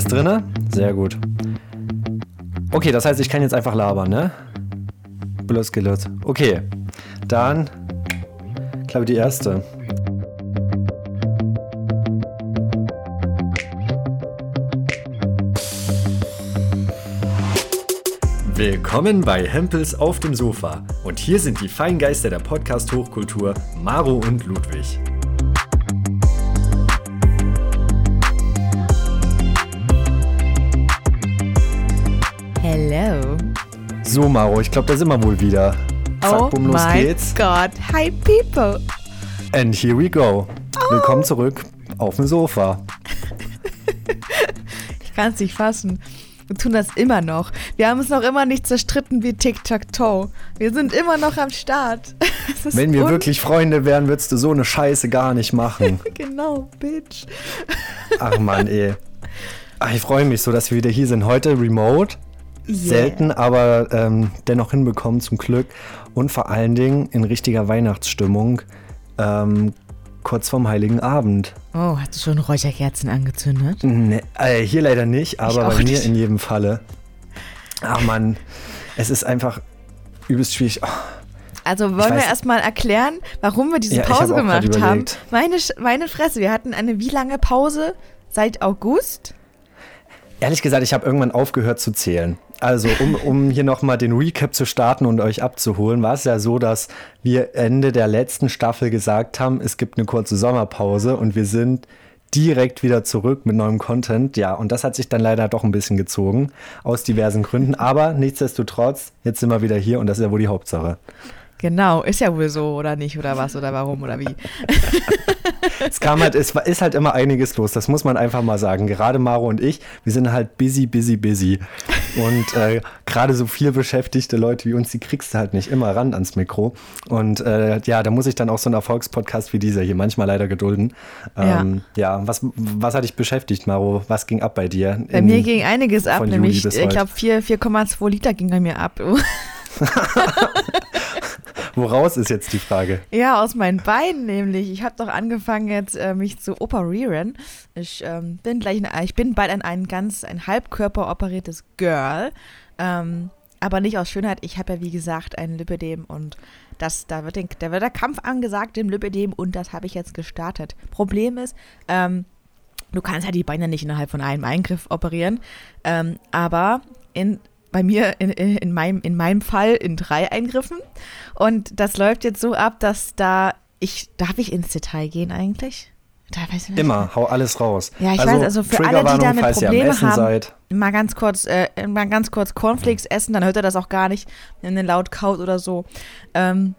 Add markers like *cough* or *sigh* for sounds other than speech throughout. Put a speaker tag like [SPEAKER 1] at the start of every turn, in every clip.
[SPEAKER 1] Ist drinne? Sehr gut. Okay, das heißt, ich kann jetzt einfach labern, ne? Bloß gelöst. Okay. Dann, glaube die erste. Willkommen bei Hempels auf dem Sofa. Und hier sind die Feingeister der Podcast Hochkultur, Maro und Ludwig. So, Maro, ich glaube, da sind wir wohl wieder. Zack,
[SPEAKER 2] oh
[SPEAKER 1] bumm, los
[SPEAKER 2] my
[SPEAKER 1] geht's.
[SPEAKER 2] God. Hi, people.
[SPEAKER 1] And here we go. Willkommen zurück auf dem Sofa. *laughs*
[SPEAKER 2] Ich kann es nicht fassen. Wir tun das immer noch. Wir haben es noch immer nicht zerstritten wie Tic-Tac-Toe. Wir sind immer noch am Start. *laughs*
[SPEAKER 1] Wenn wir wirklich Freunde wären, würdest du so eine Scheiße gar nicht machen. *laughs*
[SPEAKER 2] Genau, Bitch.
[SPEAKER 1] Ach man, ey. Ach, ich freue mich so, dass wir wieder hier sind. Heute remote. Selten, aber ähm, dennoch hinbekommen zum Glück. Und vor allen Dingen in richtiger Weihnachtsstimmung. Ähm, kurz vorm Heiligen Abend.
[SPEAKER 2] Oh, hast du schon Räucherkerzen angezündet?
[SPEAKER 1] Ne, äh, hier leider nicht, aber bei mir
[SPEAKER 2] nicht.
[SPEAKER 1] in jedem Falle. Ach man, es ist einfach übelst schwierig. Oh,
[SPEAKER 2] Also wollen wir erstmal erklären, warum wir diese
[SPEAKER 1] Ja,
[SPEAKER 2] Pause
[SPEAKER 1] hab
[SPEAKER 2] gemacht haben. Meine, meine Fresse, wir hatten eine wie lange Pause? Seit August?
[SPEAKER 1] Ehrlich gesagt, ich habe irgendwann aufgehört zu zählen. Also, um, um hier nochmal den Recap zu starten und euch abzuholen, war es ja so, dass wir Ende der letzten Staffel gesagt haben, es gibt eine kurze Sommerpause und wir sind direkt wieder zurück mit neuem Content. Ja, und das hat sich dann leider doch ein bisschen gezogen, aus diversen Gründen. Aber nichtsdestotrotz, jetzt sind wir wieder hier und das ist ja wohl die Hauptsache.
[SPEAKER 2] Genau, ist ja wohl so, oder nicht, oder was, oder warum, oder wie. *laughs*
[SPEAKER 1] Es kam halt, es ist halt immer einiges los, das muss man einfach mal sagen. Gerade Maro und ich, wir sind halt busy, busy, busy. Und äh, gerade so viel beschäftigte Leute wie uns, die kriegst du halt nicht immer ran ans Mikro. Und äh, ja, da muss ich dann auch so einen Erfolgspodcast wie dieser hier manchmal leider gedulden. Ähm, ja, was, was hat dich beschäftigt, Maro? Was ging ab bei dir?
[SPEAKER 2] Bei mir ging einiges ab, nämlich, ich glaube, 4,2 Liter ging bei mir ab. *laughs* *laughs*
[SPEAKER 1] Woraus ist jetzt die Frage?
[SPEAKER 2] Ja, aus meinen Beinen nämlich. Ich habe doch angefangen jetzt äh, mich zu operieren. Ich ähm, bin gleich, ein, ich bin bald ein, ein ganz ein Halbkörper operiertes Girl, ähm, aber nicht aus Schönheit. Ich habe ja wie gesagt ein Lipödem und das, da wird, den, da wird der Kampf angesagt dem Lipödem und das habe ich jetzt gestartet. Problem ist, ähm, du kannst ja die Beine nicht innerhalb von einem Eingriff operieren, ähm, aber in bei mir in, in, in, meinem, in meinem Fall in drei Eingriffen. Und das läuft jetzt so ab, dass da ich, darf ich ins Detail gehen eigentlich? Da weiß ich nicht.
[SPEAKER 1] Immer, hau alles raus.
[SPEAKER 2] Ja, ich weiß, also für alle, die damit Probleme haben,
[SPEAKER 1] seid.
[SPEAKER 2] mal ganz kurz, äh, mal ganz kurz Cornflakes essen, dann hört er das auch gar nicht, wenn er laut kaut oder so. Ähm,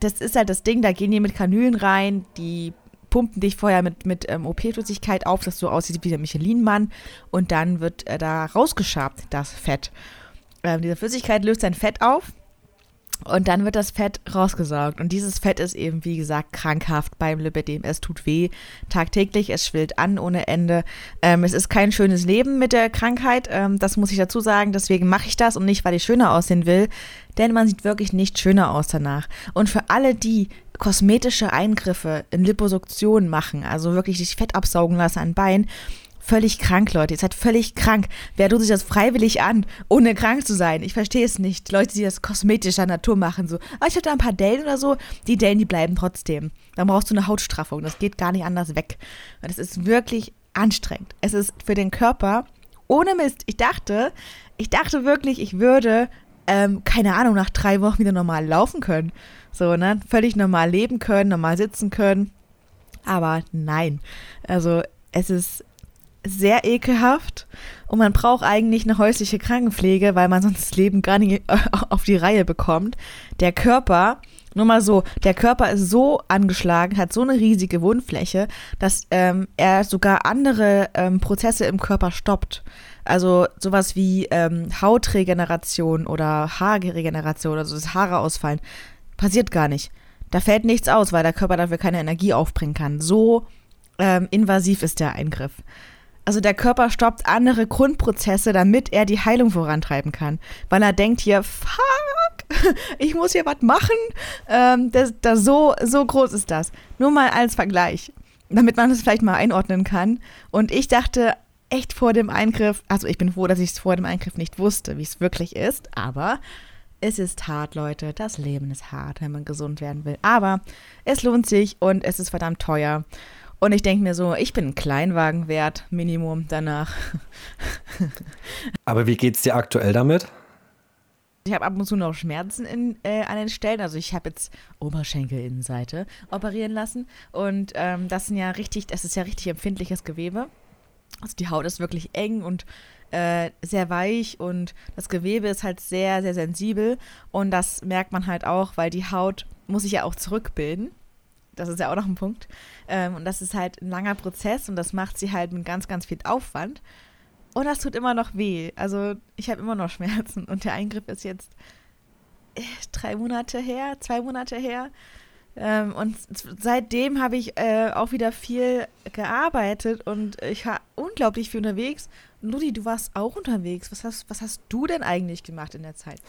[SPEAKER 2] das ist halt das Ding, da gehen die mit Kanülen rein, die pumpen dich vorher mit, mit ähm, OP-Flüssigkeit auf, dass du aussiehst wie der Michelin-Mann und dann wird äh, da rausgeschabt, das Fett. Ähm, diese Flüssigkeit löst sein Fett auf und dann wird das Fett rausgesaugt. Und dieses Fett ist eben, wie gesagt, krankhaft beim Lipidem. Es tut weh tagtäglich, es schwillt an ohne Ende. Ähm, es ist kein schönes Leben mit der Krankheit, ähm, das muss ich dazu sagen. Deswegen mache ich das und nicht, weil ich schöner aussehen will, denn man sieht wirklich nicht schöner aus danach. Und für alle, die kosmetische Eingriffe in Liposuktion machen, also wirklich sich Fett absaugen lassen an Beinen, völlig krank, Leute. Ihr seid völlig krank. Wer tut sich das freiwillig an, ohne krank zu sein? Ich verstehe es nicht. Leute, die das kosmetischer Natur machen, so, ah, ich hatte ein paar Dellen oder so, die Dellen, die bleiben trotzdem. Dann brauchst du eine Hautstraffung. Das geht gar nicht anders weg. Und es ist wirklich anstrengend. Es ist für den Körper ohne Mist. Ich dachte, ich dachte wirklich, ich würde, ähm, keine Ahnung, nach drei Wochen wieder normal laufen können. So, ne? Völlig normal leben können, normal sitzen können. Aber nein. Also, es ist sehr ekelhaft und man braucht eigentlich eine häusliche Krankenpflege, weil man sonst das Leben gar nicht *laughs* auf die Reihe bekommt. Der Körper, nur mal so, der Körper ist so angeschlagen, hat so eine riesige Wundfläche, dass ähm, er sogar andere ähm, Prozesse im Körper stoppt. Also sowas wie ähm, Hautregeneration oder Haarregeneration oder so, dass Haare ausfallen, passiert gar nicht. Da fällt nichts aus, weil der Körper dafür keine Energie aufbringen kann. So ähm, invasiv ist der Eingriff. Also der Körper stoppt andere Grundprozesse, damit er die Heilung vorantreiben kann. Weil er denkt hier, fuck, *laughs* ich muss hier was machen. Ähm, das, das so, so groß ist das. Nur mal als Vergleich, damit man das vielleicht mal einordnen kann. Und ich dachte echt vor dem Eingriff, also ich bin froh, dass ich es vor dem Eingriff nicht wusste, wie es wirklich ist, aber es ist hart, Leute. Das Leben ist hart, wenn man gesund werden will. Aber es lohnt sich und es ist verdammt teuer. Und ich denke mir so, ich bin ein Kleinwagen wert, Minimum danach.
[SPEAKER 1] Aber wie geht es dir aktuell damit?
[SPEAKER 2] Ich habe ab und zu noch Schmerzen in, äh, an den Stellen. Also ich habe jetzt Oberschenkelinnenseite operieren lassen. Und ähm, das sind ja richtig, das ist ja richtig empfindliches Gewebe. Also die Haut ist wirklich eng und äh, sehr weich und das Gewebe ist halt sehr, sehr sensibel. Und das merkt man halt auch, weil die Haut muss sich ja auch zurückbilden. Das ist ja auch noch ein Punkt. Ähm, und das ist halt ein langer Prozess und das macht sie halt mit ganz, ganz viel Aufwand. Und das tut immer noch weh. Also ich habe immer noch Schmerzen und der Eingriff ist jetzt äh, drei Monate her, zwei Monate her. Ähm, und seitdem habe ich äh, auch wieder viel gearbeitet und ich war unglaublich viel unterwegs. Ludi, du warst auch unterwegs. Was hast, was hast du denn eigentlich gemacht in der Zeit?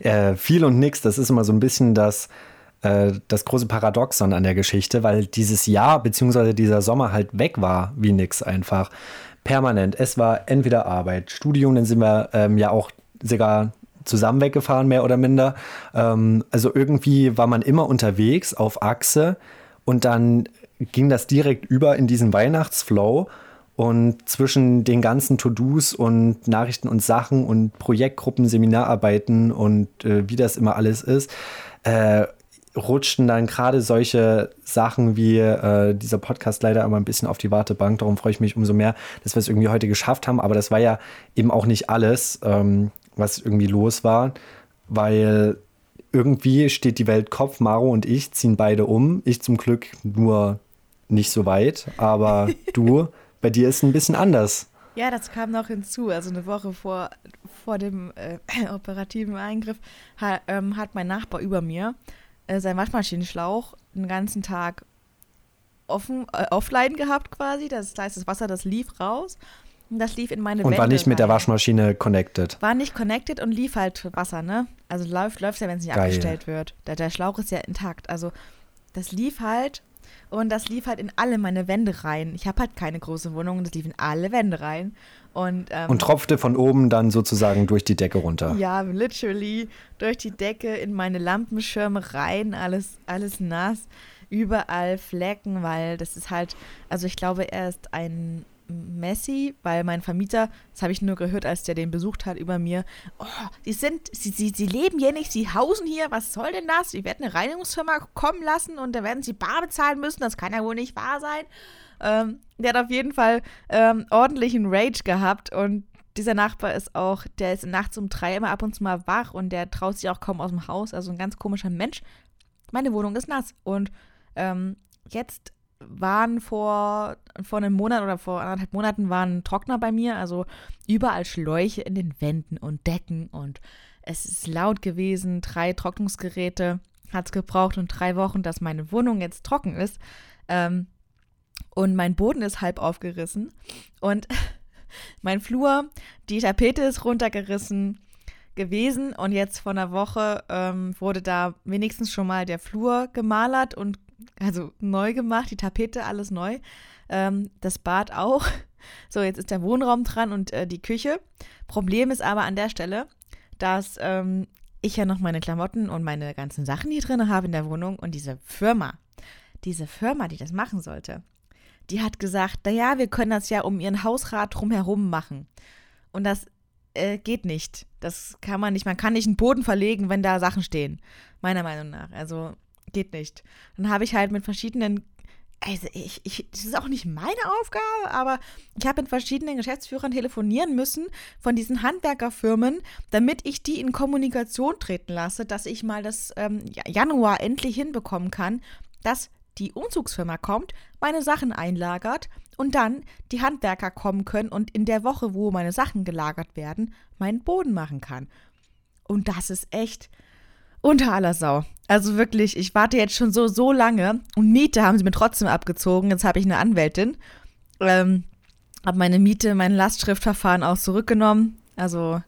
[SPEAKER 1] Äh, viel und nix. Das ist immer so ein bisschen das, äh, das große Paradoxon an der Geschichte, weil dieses Jahr bzw. dieser Sommer halt weg war wie nix einfach permanent. Es war entweder Arbeit, Studium, dann sind wir ähm, ja auch sogar zusammen weggefahren, mehr oder minder. Ähm, also irgendwie war man immer unterwegs auf Achse und dann ging das direkt über in diesen Weihnachtsflow. Und zwischen den ganzen To-Dos und Nachrichten und Sachen und Projektgruppen, Seminararbeiten und äh, wie das immer alles ist, äh, rutschten dann gerade solche Sachen wie äh, dieser Podcast leider immer ein bisschen auf die Wartebank. Darum freue ich mich umso mehr, dass wir es irgendwie heute geschafft haben. Aber das war ja eben auch nicht alles, ähm, was irgendwie los war, weil irgendwie steht die Welt Kopf. Maro und ich ziehen beide um. Ich zum Glück nur nicht so weit, aber *laughs* du, bei dir ist es ein bisschen anders.
[SPEAKER 2] Ja, das kam noch hinzu. Also eine Woche vor, vor dem äh, *clears throat* operativen Eingriff ha, ähm, hat mein Nachbar über mir äh, seinen Waschmaschinenschlauch den ganzen Tag offen, äh, offline gehabt quasi. Das heißt, das Wasser, das lief raus. Und das lief in meine
[SPEAKER 1] Und
[SPEAKER 2] Wände
[SPEAKER 1] war nicht mit der. Waschmaschine connected.
[SPEAKER 2] War nicht connected und lief halt Wasser, ne? Also läuft läuft ja, wenn es nicht
[SPEAKER 1] Geil.
[SPEAKER 2] abgestellt wird. Der, der Schlauch ist ja intakt. Also das lief halt und das lief halt in alle meine Wände rein. Ich habe halt keine große Wohnung und das lief in alle Wände rein. Und, ähm,
[SPEAKER 1] Und tropfte von oben dann sozusagen durch die Decke runter.
[SPEAKER 2] ja, literally durch die Decke in meine Lampenschirme rein, alles, alles nass, überall Flecken, weil das ist halt, also ich glaube, er ist ein Messi, weil mein Vermieter, das habe ich nur gehört, als der den besucht hat über mir, oh, die sind, sie, sie, sie leben hier nicht, sie hausen hier, was soll denn das? Die werden eine Reinigungsfirma kommen lassen und da werden sie bar bezahlen müssen, das kann ja wohl nicht wahr sein. Ähm, der hat auf jeden Fall ähm, ordentlichen Rage gehabt und dieser Nachbar ist auch, der ist nachts um drei immer ab und zu mal wach und der traut sich auch kaum aus dem Haus, also ein ganz komischer Mensch. Meine Wohnung ist nass und ähm, jetzt waren vor, vor einem Monat oder vor anderthalb Monaten waren Trockner bei mir, also überall Schläuche in den Wänden und Decken und es ist laut gewesen, drei Trocknungsgeräte hat es gebraucht und drei Wochen, dass meine Wohnung jetzt trocken ist. Ähm, und mein Boden ist halb aufgerissen und *laughs* mein Flur, die Tapete ist runtergerissen gewesen. Und jetzt vor einer Woche ähm, wurde da wenigstens schon mal der Flur gemalert und also neu gemacht, die Tapete alles neu, ähm, das Bad auch. *laughs* So, jetzt ist der Wohnraum dran und äh, die Küche. Problem ist aber an der Stelle, dass ähm, ich ja noch meine Klamotten und meine ganzen Sachen hier drin habe in der Wohnung und diese Firma, diese Firma, die das machen sollte, die hat gesagt, naja, wir können das ja um ihren Hausrat drumherum machen. Und das äh, geht nicht. Das kann man nicht. Man kann nicht einen Boden verlegen, wenn da Sachen stehen. Meiner Meinung nach. Also geht nicht. Dann habe ich halt mit verschiedenen. Also ich, ich, das ist auch nicht meine Aufgabe, aber ich habe mit verschiedenen Geschäftsführern telefonieren müssen von diesen Handwerkerfirmen, damit ich die in Kommunikation treten lasse, dass ich mal das ähm, Januar endlich hinbekommen kann, dass die Umzugsfirma kommt, meine Sachen einlagert und dann die Handwerker kommen können und in der Woche, wo meine Sachen gelagert werden, meinen Boden machen kann. Und das ist echt unter aller Sau. Also wirklich, ich warte jetzt schon so, so lange und Miete haben sie mir trotzdem abgezogen. Jetzt habe ich eine Anwältin. Ähm, habe meine Miete, mein Lastschriftverfahren auch zurückgenommen. Also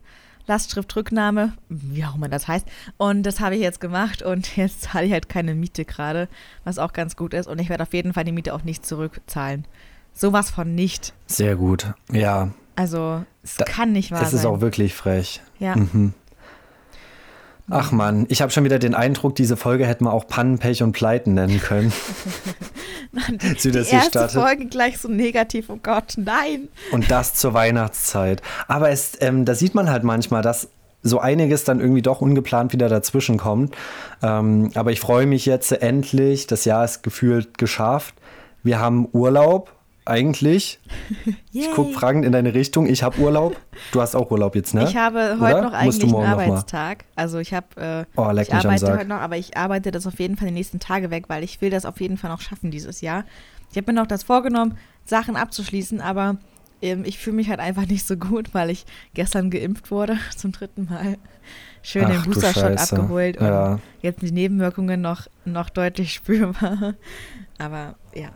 [SPEAKER 2] Lastschriftrücknahme, wie auch immer das heißt. Und das habe ich jetzt gemacht und *laughs* jetzt zahle ich halt keine Miete gerade, was auch ganz gut ist. Und ich werde auf jeden Fall die Miete auch nicht zurückzahlen. sowas von nicht.
[SPEAKER 1] Sehr gut. Ja.
[SPEAKER 2] Also, es
[SPEAKER 1] Da-
[SPEAKER 2] kann nicht wahr
[SPEAKER 1] Es ist
[SPEAKER 2] sein.
[SPEAKER 1] auch wirklich frech.
[SPEAKER 2] ja.
[SPEAKER 1] Mhm. Ach man, ich habe schon wieder den Eindruck, diese Folge hätten wir auch Pannen, Pech und Pleiten nennen können. *laughs*
[SPEAKER 2] Die
[SPEAKER 1] Südassie
[SPEAKER 2] erste
[SPEAKER 1] startet.
[SPEAKER 2] Folge gleich so negativ, oh Gott, nein.
[SPEAKER 1] Und das zur Weihnachtszeit. Aber es, ähm, da sieht man halt manchmal, dass so einiges dann irgendwie doch ungeplant wieder dazwischen kommt. Ähm, aber ich freue mich jetzt endlich. Das Jahr ist gefühlt geschafft. Wir haben Urlaub eigentlich. *laughs* Ich gucke fragend in deine Richtung. Ich habe Urlaub. Du hast auch Urlaub jetzt, ne?
[SPEAKER 2] Ich habe
[SPEAKER 1] Oder?
[SPEAKER 2] heute noch
[SPEAKER 1] Musst
[SPEAKER 2] eigentlich einen
[SPEAKER 1] noch?
[SPEAKER 2] Arbeitstag. Also ich habe, äh,
[SPEAKER 1] Oh, leck
[SPEAKER 2] ich
[SPEAKER 1] mich
[SPEAKER 2] arbeite heute noch, aber ich arbeite das auf jeden Fall die nächsten Tage weg, weil ich will das auf jeden Fall noch schaffen dieses Jahr. Ich habe mir noch das vorgenommen, Sachen abzuschließen, aber ähm, ich fühle mich halt einfach nicht so gut, weil ich gestern geimpft wurde *laughs* zum dritten Mal. Schön den
[SPEAKER 1] Ach, du
[SPEAKER 2] Boostershot abgeholt und
[SPEAKER 1] Ja.
[SPEAKER 2] jetzt sind die Nebenwirkungen noch, noch deutlich *laughs* spürbar. Aber ja,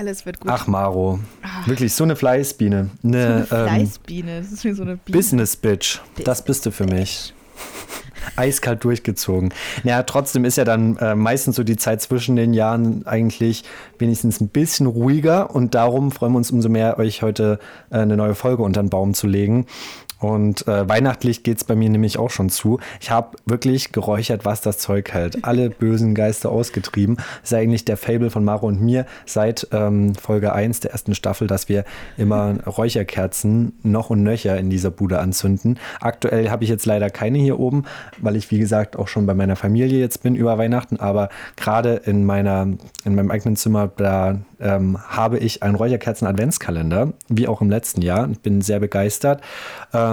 [SPEAKER 2] alles wird gut.
[SPEAKER 1] Ach, Maro.
[SPEAKER 2] Ah.
[SPEAKER 1] Wirklich so eine Fleißbiene.
[SPEAKER 2] so eine
[SPEAKER 1] Eine ähm,
[SPEAKER 2] Fleißbiene. Das ist wie so eine Biene.
[SPEAKER 1] Business Bitch. Das bist du für mich. *laughs* Eiskalt durchgezogen. Ja, trotzdem ist ja dann äh, meistens so die Zeit zwischen den Jahren eigentlich wenigstens ein bisschen ruhiger und darum freuen wir uns umso mehr, euch heute äh, eine neue Folge unter den Baum zu legen. Und äh, weihnachtlich geht es bei mir nämlich auch schon zu. Ich habe wirklich geräuchert, was das Zeug hält. Alle bösen Geister ausgetrieben. Das ist eigentlich der Fable von Maro und mir seit ähm, Folge 1 der ersten Staffel, dass wir immer Räucherkerzen noch und nöcher in dieser Bude anzünden. Aktuell habe ich jetzt leider keine hier oben, weil ich, wie gesagt, auch schon bei meiner Familie jetzt bin über Weihnachten. Aber gerade in, meiner, in meinem eigenen Zimmer, da ähm, habe ich einen Räucherkerzen-Adventskalender, wie auch im letzten Jahr. Ich bin sehr begeistert. Ähm,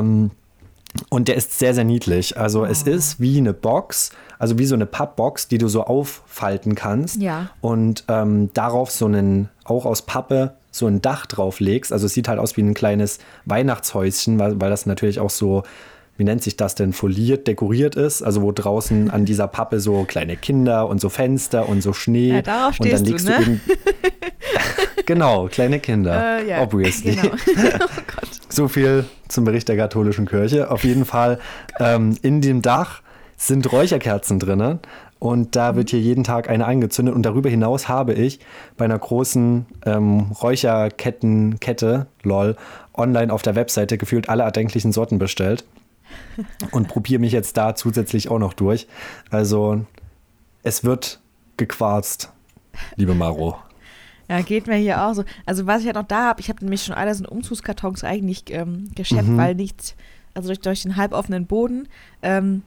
[SPEAKER 1] und der ist sehr, sehr niedlich. Also es ist wie eine Box, also wie so eine Pappbox, die du so auffalten kannst.
[SPEAKER 2] Ja.
[SPEAKER 1] Und ähm, darauf so einen, auch aus Pappe, so ein Dach drauf legst. Also es sieht halt aus wie ein kleines Weihnachtshäuschen, weil, weil das natürlich auch so, wie nennt sich das denn, foliert, dekoriert ist. Also wo draußen an dieser Pappe so kleine Kinder und so Fenster und so Schnee.
[SPEAKER 2] Ja, darauf
[SPEAKER 1] und dann
[SPEAKER 2] stehst du, ne?
[SPEAKER 1] eben. *laughs* genau, kleine Kinder.
[SPEAKER 2] Äh, ja,
[SPEAKER 1] Obviously.
[SPEAKER 2] Genau. *laughs* oh.
[SPEAKER 1] So viel zum Bericht der katholischen Kirche. Auf jeden Fall ähm, in dem Dach sind Räucherkerzen drin und da wird hier jeden Tag eine angezündet und darüber hinaus habe ich bei einer großen ähm, Räucherkettenkette, lol, online auf der Webseite gefühlt alle erdenklichen Sorten bestellt und probiere mich jetzt da zusätzlich auch noch durch. Also es wird gequarzt, liebe Maro.
[SPEAKER 2] Ja, geht mir hier auch so. Also was ich halt noch da habe, ich habe nämlich schon alles in Umzugskartons eigentlich ähm, geschleppt,
[SPEAKER 1] Mhm.
[SPEAKER 2] weil nichts, also durch, durch den halboffenen Boden ähm,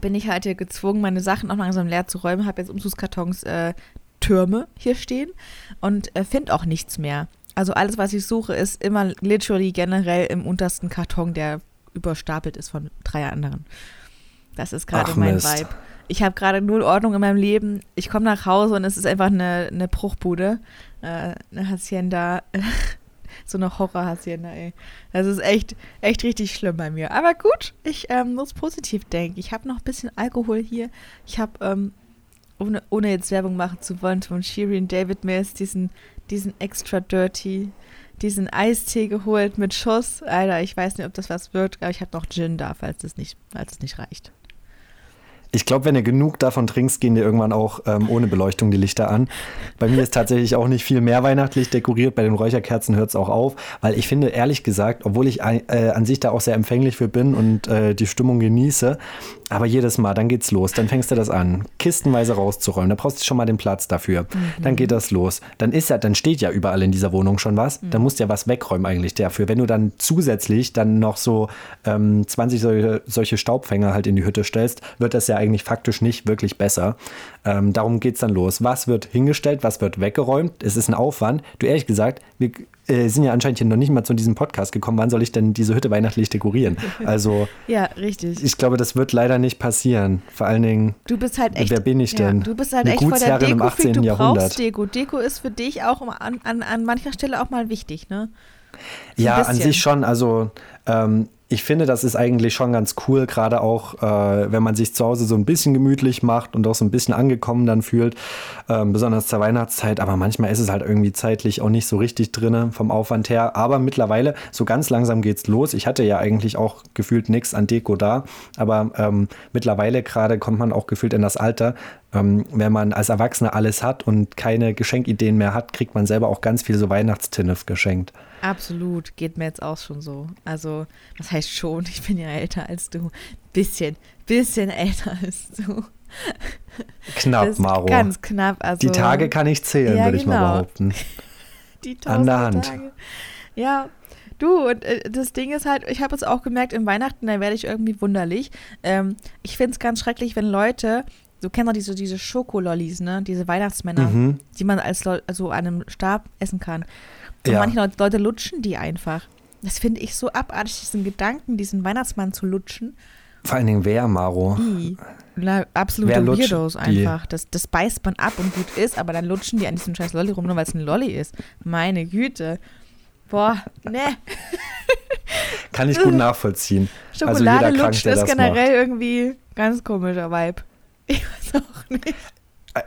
[SPEAKER 2] bin ich halt hier gezwungen, meine Sachen auch langsam leer zu räumen. Habe jetzt Umzugskartons äh, Türme hier stehen und äh, finde auch nichts mehr. Also alles, was ich suche, ist immer literally generell im untersten Karton, der überstapelt ist von drei anderen. Das ist gerade mein
[SPEAKER 1] Mist.
[SPEAKER 2] Vibe. Ich habe gerade null Ordnung in meinem Leben. Ich komme nach Hause und es ist einfach eine, eine Bruchbude. Äh, eine Hacienda. *laughs* so eine Horror-Hacienda, ey. Das ist echt, echt richtig schlimm bei mir. Aber gut, ich ähm, muss positiv denken. Ich habe noch ein bisschen Alkohol hier. Ich habe, ähm, ohne, ohne jetzt Werbung machen zu wollen, von Shirin David jetzt diesen, diesen extra dirty, diesen Eistee geholt mit Schuss. Alter, ich weiß nicht, ob das was wird, aber ich habe noch Gin da, falls es nicht, falls es nicht reicht.
[SPEAKER 1] Ich glaube, wenn du genug davon trinkst, gehen dir irgendwann auch ähm, ohne Beleuchtung die Lichter an. Bei mir ist tatsächlich auch nicht viel mehr weihnachtlich dekoriert. Bei den Räucherkerzen hört es auch auf, weil ich finde, ehrlich gesagt, obwohl ich äh, an sich da auch sehr empfänglich für bin und äh, die Stimmung genieße, aber jedes Mal, dann geht's los. Dann fängst du das an, kistenweise rauszuräumen. Da brauchst du schon mal den Platz dafür. Dann geht das los. Dann ist ja, dann steht ja überall in dieser Wohnung schon was. Dann musst du ja was wegräumen eigentlich dafür. Wenn du dann zusätzlich dann noch so ähm, 20 solche, solche Staubfänger halt in die Hütte stellst, wird das ja eigentlich faktisch nicht wirklich besser. Ähm, darum geht's dann los. Was wird hingestellt, was wird weggeräumt? Es ist ein Aufwand. Du ehrlich gesagt, wir äh, sind ja anscheinend hier noch nicht mal zu diesem Podcast gekommen. Wann soll ich denn diese Hütte weihnachtlich dekorieren? Also *laughs*
[SPEAKER 2] Ja, richtig.
[SPEAKER 1] ich glaube, das wird leider nicht passieren. Vor allen Dingen,
[SPEAKER 2] Du bist halt echt.
[SPEAKER 1] Wer bin ich denn?
[SPEAKER 2] Ja, du bist halt
[SPEAKER 1] Eine
[SPEAKER 2] echt voll der
[SPEAKER 1] Gutsherrin im
[SPEAKER 2] Deko-Freak.
[SPEAKER 1] 18.
[SPEAKER 2] Du
[SPEAKER 1] Jahrhundert.
[SPEAKER 2] brauchst Deko. Deko ist für dich auch an, an, an mancher Stelle auch mal wichtig, ne?
[SPEAKER 1] Ja, an sich schon. Also ähm, ich finde, das ist eigentlich schon ganz cool, gerade auch, äh, wenn man sich zu Hause so ein bisschen gemütlich macht und auch so ein bisschen angekommen dann fühlt, ähm, besonders zur Weihnachtszeit. Aber manchmal ist es halt irgendwie zeitlich auch nicht so richtig drin vom Aufwand her. Aber mittlerweile, so ganz langsam geht's los. Ich hatte ja eigentlich auch gefühlt nichts an Deko da, aber ähm, mittlerweile gerade kommt man auch gefühlt in das Alter, ähm, wenn man als Erwachsener alles hat und keine Geschenkideen mehr hat, kriegt man selber auch ganz viel so Weihnachtstinnef geschenkt.
[SPEAKER 2] Absolut, geht mir jetzt auch schon so. Also, das heißt schon, ich bin ja älter als du. Bisschen, bisschen älter als du.
[SPEAKER 1] Knapp, Maro.
[SPEAKER 2] Ganz knapp. Also,
[SPEAKER 1] die Tage kann ich zählen, ja, würde ich genau. mal behaupten. *laughs*
[SPEAKER 2] Die An der Hand. Tage. Ja, Du, und äh, das Ding ist halt, ich habe es auch gemerkt, im Weihnachten, da werde ich irgendwie wunderlich. Ähm, ich finde es ganz schrecklich, wenn Leute, du kennst doch diese, diese Schokolollis, ne? Diese Weihnachtsmänner, mhm. die man als also an einem Stab essen kann. Und ja. manche Leute lutschen die einfach. Das finde ich so abartig, diesen Gedanken, diesen Weihnachtsmann zu lutschen.
[SPEAKER 1] Vor allen Dingen wer, Maro?
[SPEAKER 2] I. Na, absolute wer Weirdos einfach. Das, das beißt man ab und gut ist, aber dann lutschen die an diesem scheiß Lolli rum, nur weil es ein Lolli ist. Meine Güte. Boah, ne. *laughs*
[SPEAKER 1] Kann ich gut nachvollziehen.
[SPEAKER 2] Schokolade also lutscht ist generell macht. irgendwie ganz komischer Vibe. Ich weiß auch nicht.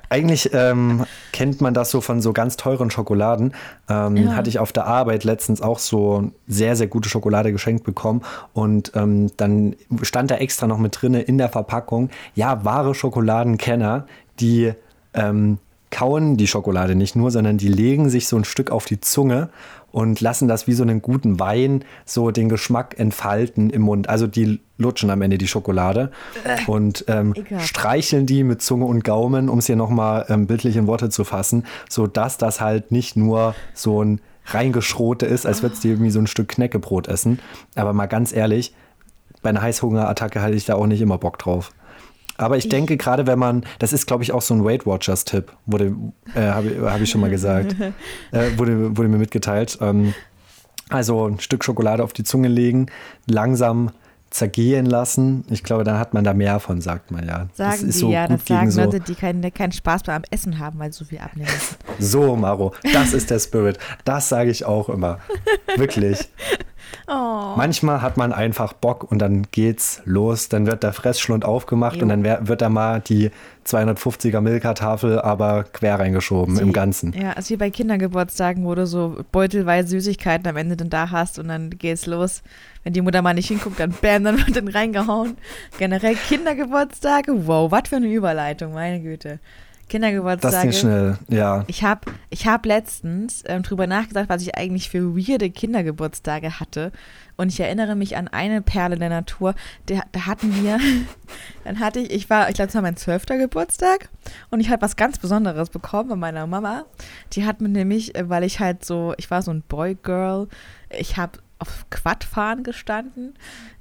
[SPEAKER 1] Eigentlich ähm, kennt man das so von so ganz teuren Schokoladen. Ähm, ja. Hatte ich auf der Arbeit letztens auch so sehr, sehr gute Schokolade geschenkt bekommen. Und ähm, dann stand da extra noch mit drinne in der Verpackung, ja, wahre Schokoladenkenner, die ähm, kauen die Schokolade nicht nur, sondern die legen sich so ein Stück auf die Zunge und lassen das wie so einen guten Wein so den Geschmack entfalten im Mund. Also die lutschen am Ende die Schokolade äh, und ähm, streicheln die mit Zunge und Gaumen, um es hier nochmal ähm, bildlich in Worte zu fassen, sodass das halt nicht nur so ein reingeschrote ist, als würdest du irgendwie so ein Stück Knäckebrot essen. Aber mal ganz ehrlich, bei einer Heißhungerattacke halte ich da auch nicht immer Bock drauf. Aber ich, ich denke, gerade wenn man, das ist, glaube ich, auch so ein Weight Watchers-Tipp, wurde, äh, habe hab ich schon mal gesagt, *laughs* äh, wurde, wurde mir mitgeteilt. Ähm, also ein Stück Schokolade auf die Zunge legen, langsam zergehen lassen. Ich glaube, dann hat man da mehr von, sagt man ja.
[SPEAKER 2] Sagen die so ja, das sagen so Leute, die keinen, keinen Spaß beim Essen haben, weil so viel abnehmen.
[SPEAKER 1] So, Maro, das ist der Spirit. Das sage ich auch immer. Wirklich. *laughs* Oh. Manchmal hat man einfach Bock und dann geht's los. Dann wird der Fressschlund aufgemacht jo. und dann wird da mal die 250er Milka-Tafel aber quer reingeschoben die, im Ganzen.
[SPEAKER 2] Ja, also wie bei Kindergeburtstagen, wo du so beutelweise Süßigkeiten am Ende dann da hast und dann geht's los. Wenn die Mutter mal nicht hinguckt, dann bam, dann wird dann reingehauen. Generell Kindergeburtstage, wow, was für eine Überleitung, meine Güte. Kindergeburtstage.
[SPEAKER 1] Das ging schnell, ja.
[SPEAKER 2] Ich habe ich hab letztens ähm, drüber nachgedacht, was ich eigentlich für weirde Kindergeburtstage hatte. Und ich erinnere mich an eine Perle der Natur. Der, da hatten wir, *laughs* dann hatte ich, ich war, ich glaube, es war mein zwölfter Geburtstag. Und ich habe was ganz Besonderes bekommen von meiner Mama. Die hat mir nämlich, äh, weil ich halt so, ich war so ein Boy-Girl, ich habe auf Quadfahren gestanden.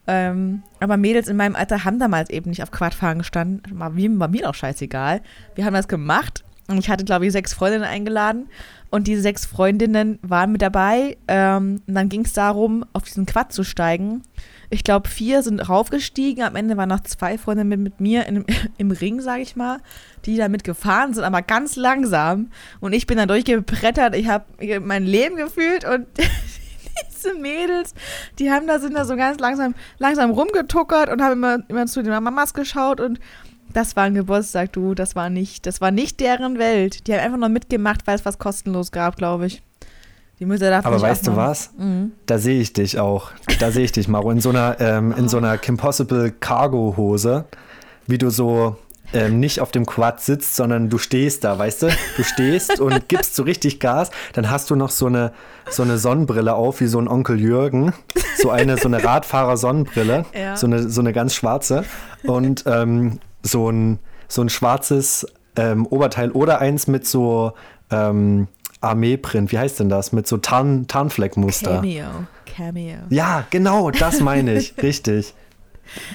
[SPEAKER 2] Ähm, aber Mädels in meinem Alter haben damals eben nicht auf Quadfahren gestanden. War, war mir doch scheißegal. Wir haben das gemacht und ich hatte, glaube ich, sechs Freundinnen eingeladen. Und diese sechs Freundinnen waren mit dabei. Ähm, und dann ging es darum, auf diesen Quad zu steigen. Ich glaube, vier sind raufgestiegen. Am Ende waren noch zwei Freundinnen mit, mit mir in, *laughs* im Ring, sage ich mal, die damit gefahren sind, aber ganz langsam. Und ich bin dann durchgebrettert. Ich habe mein Leben gefühlt und *laughs* diese Mädels, die haben da, sind da so ganz langsam, langsam rumgetuckert und haben immer, immer zu den Mamas geschaut und das war ein Geburtstag, du, das war nicht, das war nicht deren Welt. Die haben einfach nur mitgemacht, weil es was kostenlos gab, glaube ich. Die Mütter darf
[SPEAKER 1] Aber weißt du was? Mhm. Da sehe ich dich auch. Da sehe ich dich, Maro, in so einer, ähm, in oh. so einer Kim Possible Cargo Hose, wie du so ähm, nicht auf dem Quad sitzt, sondern du stehst da, weißt du? Du stehst und *laughs* gibst so richtig Gas. Dann hast du noch so eine, so eine Sonnenbrille auf, wie so ein Onkel Jürgen. So eine, so eine *laughs* Radfahrer-Sonnenbrille. Ja. So, eine, so eine ganz schwarze. Und ähm, so, ein, so ein schwarzes ähm, Oberteil oder eins mit so ähm, Armeeprint. Wie heißt denn das? Mit so Tarn, Tarnfleckmuster.
[SPEAKER 2] Cameo. Cameo.
[SPEAKER 1] Ja, genau, das meine ich. *laughs* Richtig.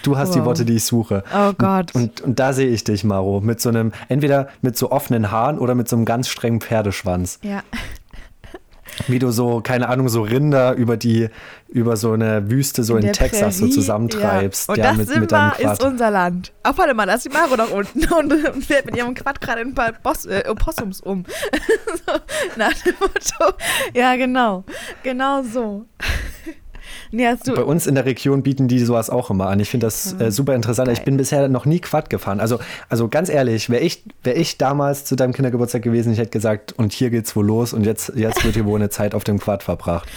[SPEAKER 1] Du hast wow. die Worte, die ich suche.
[SPEAKER 2] Oh Gott.
[SPEAKER 1] Und, und da sehe ich dich, Maro, mit so einem, entweder mit so offenen Haaren oder mit so einem ganz strengen Pferdeschwanz.
[SPEAKER 2] Ja.
[SPEAKER 1] Wie du so, keine Ahnung, so Rinder über die, über so eine Wüste so in, in Texas Prärie, so zusammentreibst.
[SPEAKER 2] Ja. Und ja, das mit, mit ist unser Land. Ach, warte mal, da ist die Maro nach unten und, *laughs* und fährt mit ihrem Quad gerade ein paar Boss, äh, Opossums um. *laughs* so, nach dem Motto. Ja, genau. Genau so.
[SPEAKER 1] Nee, Bei uns in der Region bieten die sowas auch immer an. Ich finde das äh, super interessant. Geil. Ich bin bisher noch nie Quad gefahren. Also, also ganz ehrlich, wäre ich, wär ich damals zu deinem Kindergeburtstag gewesen, ich hätte gesagt, und hier geht's wohl los und jetzt, jetzt wird hier wohl eine Zeit auf dem Quad verbracht.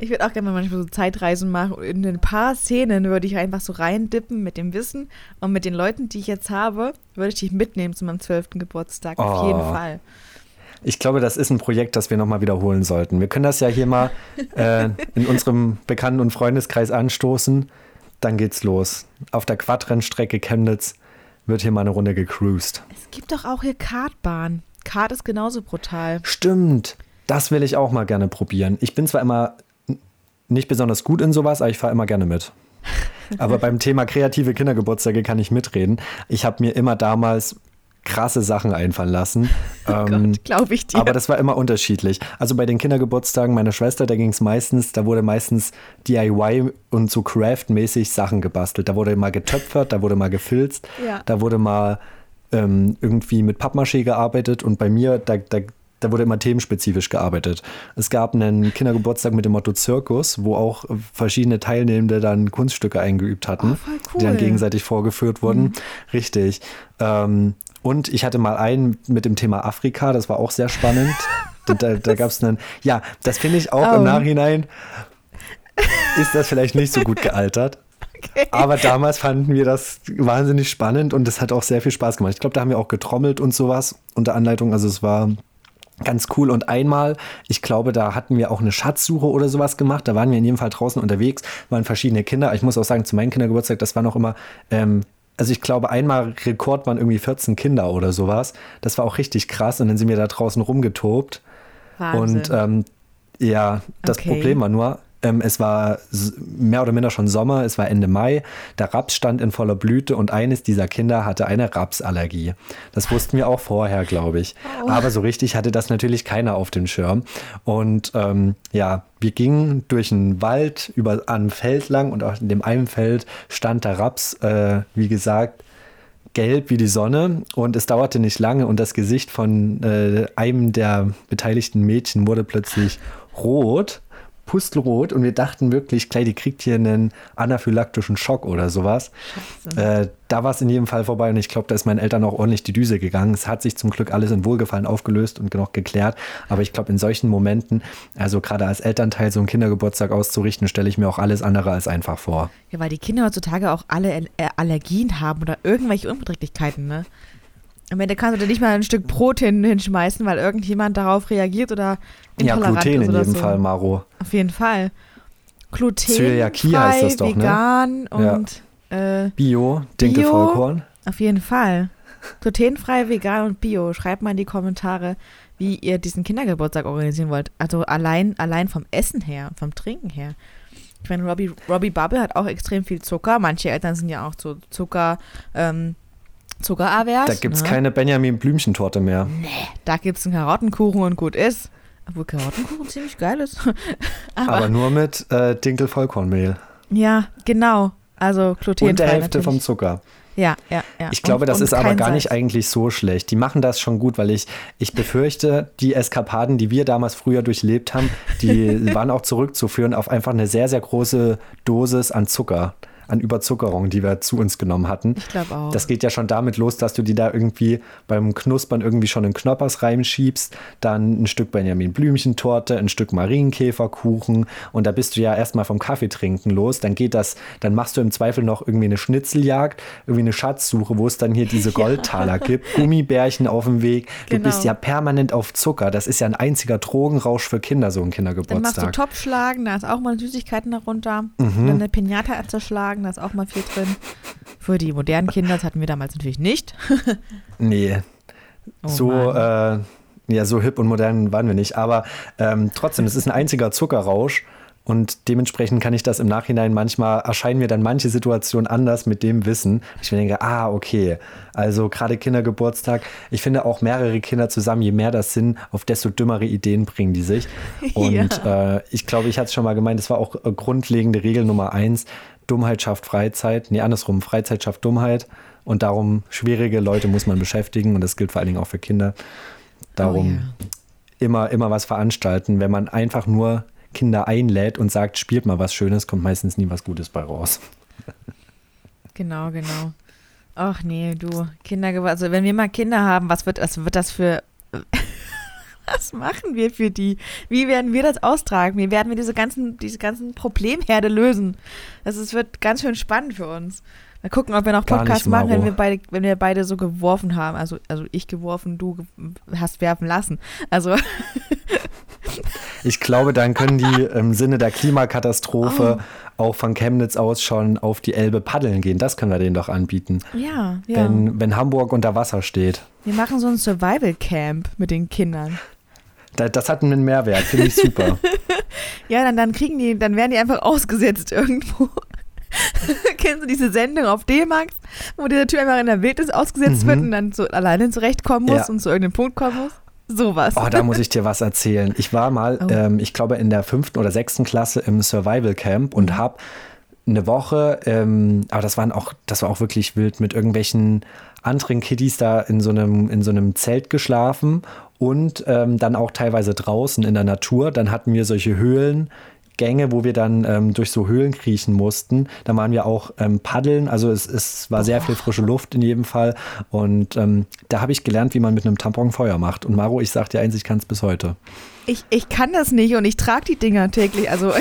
[SPEAKER 2] Ich würde auch gerne manchmal so Zeitreisen machen. In ein paar Szenen würde ich einfach so reindippen mit dem Wissen und mit den Leuten, die ich jetzt habe, würde ich dich mitnehmen zu meinem zwölften Geburtstag. Auf jeden
[SPEAKER 1] Oh.
[SPEAKER 2] Fall.
[SPEAKER 1] Ich glaube, das ist ein Projekt, das wir nochmal wiederholen sollten. Wir können das ja hier mal äh, in unserem Bekannten- und Freundeskreis anstoßen. Dann geht's los. Auf der Quadrennstrecke Chemnitz wird hier mal eine Runde gecruised.
[SPEAKER 2] Es gibt doch auch hier Kartbahn. Kart ist genauso brutal.
[SPEAKER 1] Stimmt. Das will ich auch mal gerne probieren. Ich bin zwar immer nicht besonders gut in sowas, aber ich fahre immer gerne mit. *laughs* Aber beim Thema kreative Kindergeburtstage kann ich mitreden. Ich habe mir immer damals krasse Sachen einfallen lassen. *laughs* Ähm,
[SPEAKER 2] Gott, glaube ich dir.
[SPEAKER 1] aber das war immer unterschiedlich. Also bei den Kindergeburtstagen meiner Schwester, da ging es meistens, da wurde meistens DIY und so craftmäßig Sachen gebastelt. Da wurde mal getöpfert, da wurde mal gefilzt,
[SPEAKER 2] Ja.
[SPEAKER 1] da wurde mal ähm, irgendwie mit Pappmaché gearbeitet und bei mir, da, da, da wurde immer themenspezifisch gearbeitet. Es gab einen Kindergeburtstag mit dem Motto Zirkus, wo auch verschiedene Teilnehmende dann Kunststücke eingeübt hatten,
[SPEAKER 2] Oh, voll
[SPEAKER 1] die dann
[SPEAKER 2] cool.
[SPEAKER 1] gegenseitig vorgeführt wurden. Richtig. Ähm, und ich hatte mal einen mit dem Thema Afrika, das war auch sehr spannend. da da, gab es einen, ja, das finde ich auch
[SPEAKER 2] Oh.
[SPEAKER 1] im Nachhinein, ist das vielleicht nicht so gut gealtert.
[SPEAKER 2] Okay.
[SPEAKER 1] Aber damals fanden wir das wahnsinnig spannend und es hat auch sehr viel Spaß gemacht. Ich glaube, da haben wir auch getrommelt und sowas unter Anleitung. Also es war ganz cool. Und einmal, ich glaube, da hatten wir auch eine Schatzsuche oder sowas gemacht. Da waren wir in jedem Fall draußen unterwegs, waren verschiedene Kinder. Ich muss auch sagen, zu meinem Kindergeburtstag, das war noch immer, ähm, also ich glaube, einmal Rekord waren irgendwie 14 Kinder oder sowas. Das war auch richtig krass. Und dann sind wir da draußen rumgetobt.
[SPEAKER 2] Wahnsinn.
[SPEAKER 1] Und ähm, ja, das
[SPEAKER 2] Okay.
[SPEAKER 1] Problem war nur, es war mehr oder minder schon Sommer, es war Ende Mai, der Raps stand in voller Blüte und eines dieser Kinder hatte eine Rapsallergie. Das wussten wir auch vorher, glaube ich.
[SPEAKER 2] Oh.
[SPEAKER 1] Aber so richtig hatte das natürlich keiner auf dem Schirm. Und ähm, ja, wir gingen durch einen Wald über an einem Feld lang und auch in dem einen Feld stand der Raps, äh, wie gesagt, gelb wie die Sonne und es dauerte nicht lange und das Gesicht von äh, einem der beteiligten Mädchen wurde plötzlich rot, pustelrot und wir dachten wirklich, gleich, die kriegt hier einen anaphylaktischen Schock oder sowas. Äh, da war es in jedem Fall vorbei und ich glaube, da ist meinen Eltern auch ordentlich die Düse gegangen. Es hat sich zum Glück alles in Wohlgefallen aufgelöst und noch geklärt, aber ich glaube, in solchen Momenten, also gerade als Elternteil so einen Kindergeburtstag auszurichten, stelle ich mir auch alles andere als einfach vor.
[SPEAKER 2] Ja, weil die Kinder heutzutage auch alle Al- äh, Allergien haben oder irgendwelche Unverträglichkeiten, ne? Am Ende kannst du dir nicht mal ein Stück Brot hin, hinschmeißen, weil irgendjemand darauf reagiert oder
[SPEAKER 1] Ja,
[SPEAKER 2] intolerant
[SPEAKER 1] Gluten
[SPEAKER 2] ist
[SPEAKER 1] in
[SPEAKER 2] oder
[SPEAKER 1] jedem
[SPEAKER 2] so.
[SPEAKER 1] Fall, Maro.
[SPEAKER 2] Auf jeden Fall. Gluten,
[SPEAKER 1] Zöliakie heißt das doch, ne?
[SPEAKER 2] vegan
[SPEAKER 1] Ja.
[SPEAKER 2] und äh,
[SPEAKER 1] Bio, Dinkel
[SPEAKER 2] Bio.
[SPEAKER 1] Vollkorn.
[SPEAKER 2] auf jeden Fall. Glutenfrei, vegan und bio. Schreibt mal in die Kommentare, wie ihr diesen Kindergeburtstag organisieren wollt. Also allein, allein vom Essen her, vom Trinken her. Ich meine, Robbie, Robbie Bubble hat auch extrem viel Zucker. Manche Eltern sind ja auch so Zucker, ähm, Zuckeravers.
[SPEAKER 1] Da gibt es
[SPEAKER 2] ne?
[SPEAKER 1] keine Benjamin Blümchentorte mehr.
[SPEAKER 2] Da gibt es einen Karottenkuchen und gut ist. Obwohl Karottenkuchen *laughs* ziemlich geil ist. *laughs* Aber,
[SPEAKER 1] Aber nur mit äh, Dinkel Vollkornmehl.
[SPEAKER 2] ja, genau. Also glutenfrei
[SPEAKER 1] Und der Hälfte vom
[SPEAKER 2] natürlich.
[SPEAKER 1] Zucker.
[SPEAKER 2] Ja, ja, ja.
[SPEAKER 1] Ich glaube,
[SPEAKER 2] Und-
[SPEAKER 1] das
[SPEAKER 2] und
[SPEAKER 1] ist aber gar nicht
[SPEAKER 2] Salz.
[SPEAKER 1] eigentlich so schlecht. Die machen das schon gut, weil ich, ich befürchte, die Eskapaden, die wir damals früher durchlebt haben, die *laughs* waren auch zurückzuführen auf einfach eine sehr, sehr große Dosis an Zucker, an Überzuckerung, die wir zu uns genommen hatten.
[SPEAKER 2] Ich glaube auch.
[SPEAKER 1] Das geht ja schon damit los, dass du die da irgendwie beim Knuspern irgendwie schon in Knoppers reinschiebst, dann ein Stück Benjamin Blümchentorte, ein Stück Marienkäferkuchen und da bist du ja erstmal vom Kaffee trinken los. Dann geht das, dann machst du im Zweifel noch irgendwie eine Schnitzeljagd, irgendwie eine Schatzsuche, wo es dann hier diese *laughs* Goldtaler gibt, Gummibärchen auf dem Weg. Du
[SPEAKER 2] Genau.
[SPEAKER 1] bist ja permanent auf Zucker. Das ist ja ein einziger Drogenrausch für Kinder, so ein
[SPEAKER 2] Dann machst du
[SPEAKER 1] Kindergeburtstag.
[SPEAKER 2] Topfschlagen, da ist auch mal Süßigkeiten darunter.
[SPEAKER 1] Mhm.
[SPEAKER 2] Dann eine Pinata zerschlagen, da ist auch mal viel drin. Für die modernen Kinder, das hatten wir damals natürlich nicht. *laughs*
[SPEAKER 1] Nee,
[SPEAKER 2] Oh
[SPEAKER 1] so, äh, ja, so hip und modern waren wir nicht. Aber ähm, trotzdem, es ist ein einziger Zuckerrausch. Und dementsprechend kann ich das im Nachhinein manchmal, erscheinen mir dann manche Situationen anders mit dem Wissen. Ich mir denke, ah, okay. Also gerade Kindergeburtstag. Ich finde auch mehrere Kinder zusammen, je mehr das sind, auf desto dümmere Ideen bringen die sich. *laughs* Und äh, ich glaube, ich hatte es schon mal gemeint, das war auch äh, grundlegende Regel Nummer eins. Dummheit schafft Freizeit. Nee, andersrum. Freizeit schafft Dummheit. Und darum, schwierige Leute muss man beschäftigen. Und das gilt vor allen Dingen auch für Kinder. Darum
[SPEAKER 2] Oh
[SPEAKER 1] immer, immer was veranstalten. Wenn man einfach nur Kinder einlädt und sagt, spielt mal was Schönes, kommt meistens nie was Gutes bei raus.
[SPEAKER 2] Genau, genau. Ach nee, du, Kindergeburtstag. Also wenn wir mal Kinder haben, was wird, was wird das für *laughs* Was machen wir für die? Wie werden wir das austragen? Wie werden wir diese ganzen, diese ganzen Problemherde lösen? Das ist, wird ganz schön spannend für uns. Mal gucken, ob wir noch Podcasts machen, wenn wir, beide, wenn wir beide so geworfen haben. Also, also ich geworfen, du hast werfen lassen. Also, *laughs*
[SPEAKER 1] Ich glaube, dann können die im Sinne der Klimakatastrophe auch von Chemnitz aus schon auf die Elbe paddeln gehen. Das können wir denen doch anbieten.
[SPEAKER 2] ja, ja.
[SPEAKER 1] Wenn, wenn Hamburg unter Wasser steht.
[SPEAKER 2] wir machen so ein Survival Camp mit den Kindern.
[SPEAKER 1] Da, das hat einen Mehrwert, finde ich super. *laughs*
[SPEAKER 2] Ja, dann, dann kriegen die, dann werden die einfach ausgesetzt irgendwo. *laughs* Kennst du diese Sendung auf D-Max, wo dieser Typ einfach in der Wildnis ausgesetzt
[SPEAKER 1] Mhm.
[SPEAKER 2] wird und dann so alleine zurechtkommen muss
[SPEAKER 1] Ja.
[SPEAKER 2] und zu irgendeinem Punkt kommen muss? Sowas.
[SPEAKER 1] Oh, da muss ich dir was erzählen. Ich war mal,
[SPEAKER 2] Oh.
[SPEAKER 1] ähm, ich glaube, in der fünften oder sechsten Klasse im Survival Camp und habe eine Woche, ähm, aber das waren auch, das war auch wirklich wild, mit irgendwelchen anderen Kiddies da in so einem, in so einem Zelt geschlafen und ähm, dann auch teilweise draußen in der Natur. Dann hatten wir solche Höhlen. Gänge, wo wir dann ähm, durch so Höhlen kriechen mussten. Da waren wir auch ähm, paddeln, also es, es war sehr viel frische Luft in jedem Fall. Und ähm, da habe ich gelernt, wie man mit einem Tampon Feuer macht. Und Maro, ich sag dir eins, ich kann es bis heute.
[SPEAKER 2] Ich, ich kann das nicht und ich trage die Dinger täglich, also,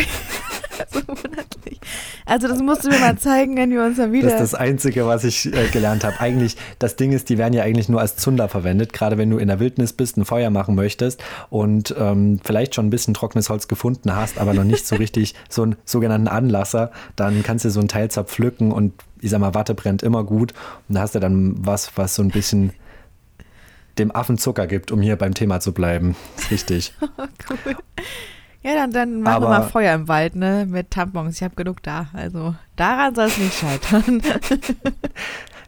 [SPEAKER 2] *laughs* also monatlich. Also das musst du mir mal zeigen, wenn wir uns dann wieder...
[SPEAKER 1] Das ist das Einzige, was ich äh, gelernt habe. Eigentlich, das Ding ist, die werden ja eigentlich nur als Zunder verwendet, gerade wenn du in der Wildnis bist, ein Feuer machen möchtest und ähm, vielleicht schon ein bisschen trockenes Holz gefunden hast, aber noch nicht so richtig *laughs* so einen sogenannten Anlasser, dann kannst du so ein Teil zerpflücken und ich sag mal, Watte brennt immer gut und da hast du dann was, was so ein bisschen dem Affen Zucker gibt, um hier beim Thema zu bleiben. Ist richtig. *laughs*
[SPEAKER 2] cool. Ja, dann, dann machen wir
[SPEAKER 1] Aber-
[SPEAKER 2] mal Feuer im Wald, ne? Mit Tampons. Ich habe genug da. Also daran soll es nicht scheitern. *laughs*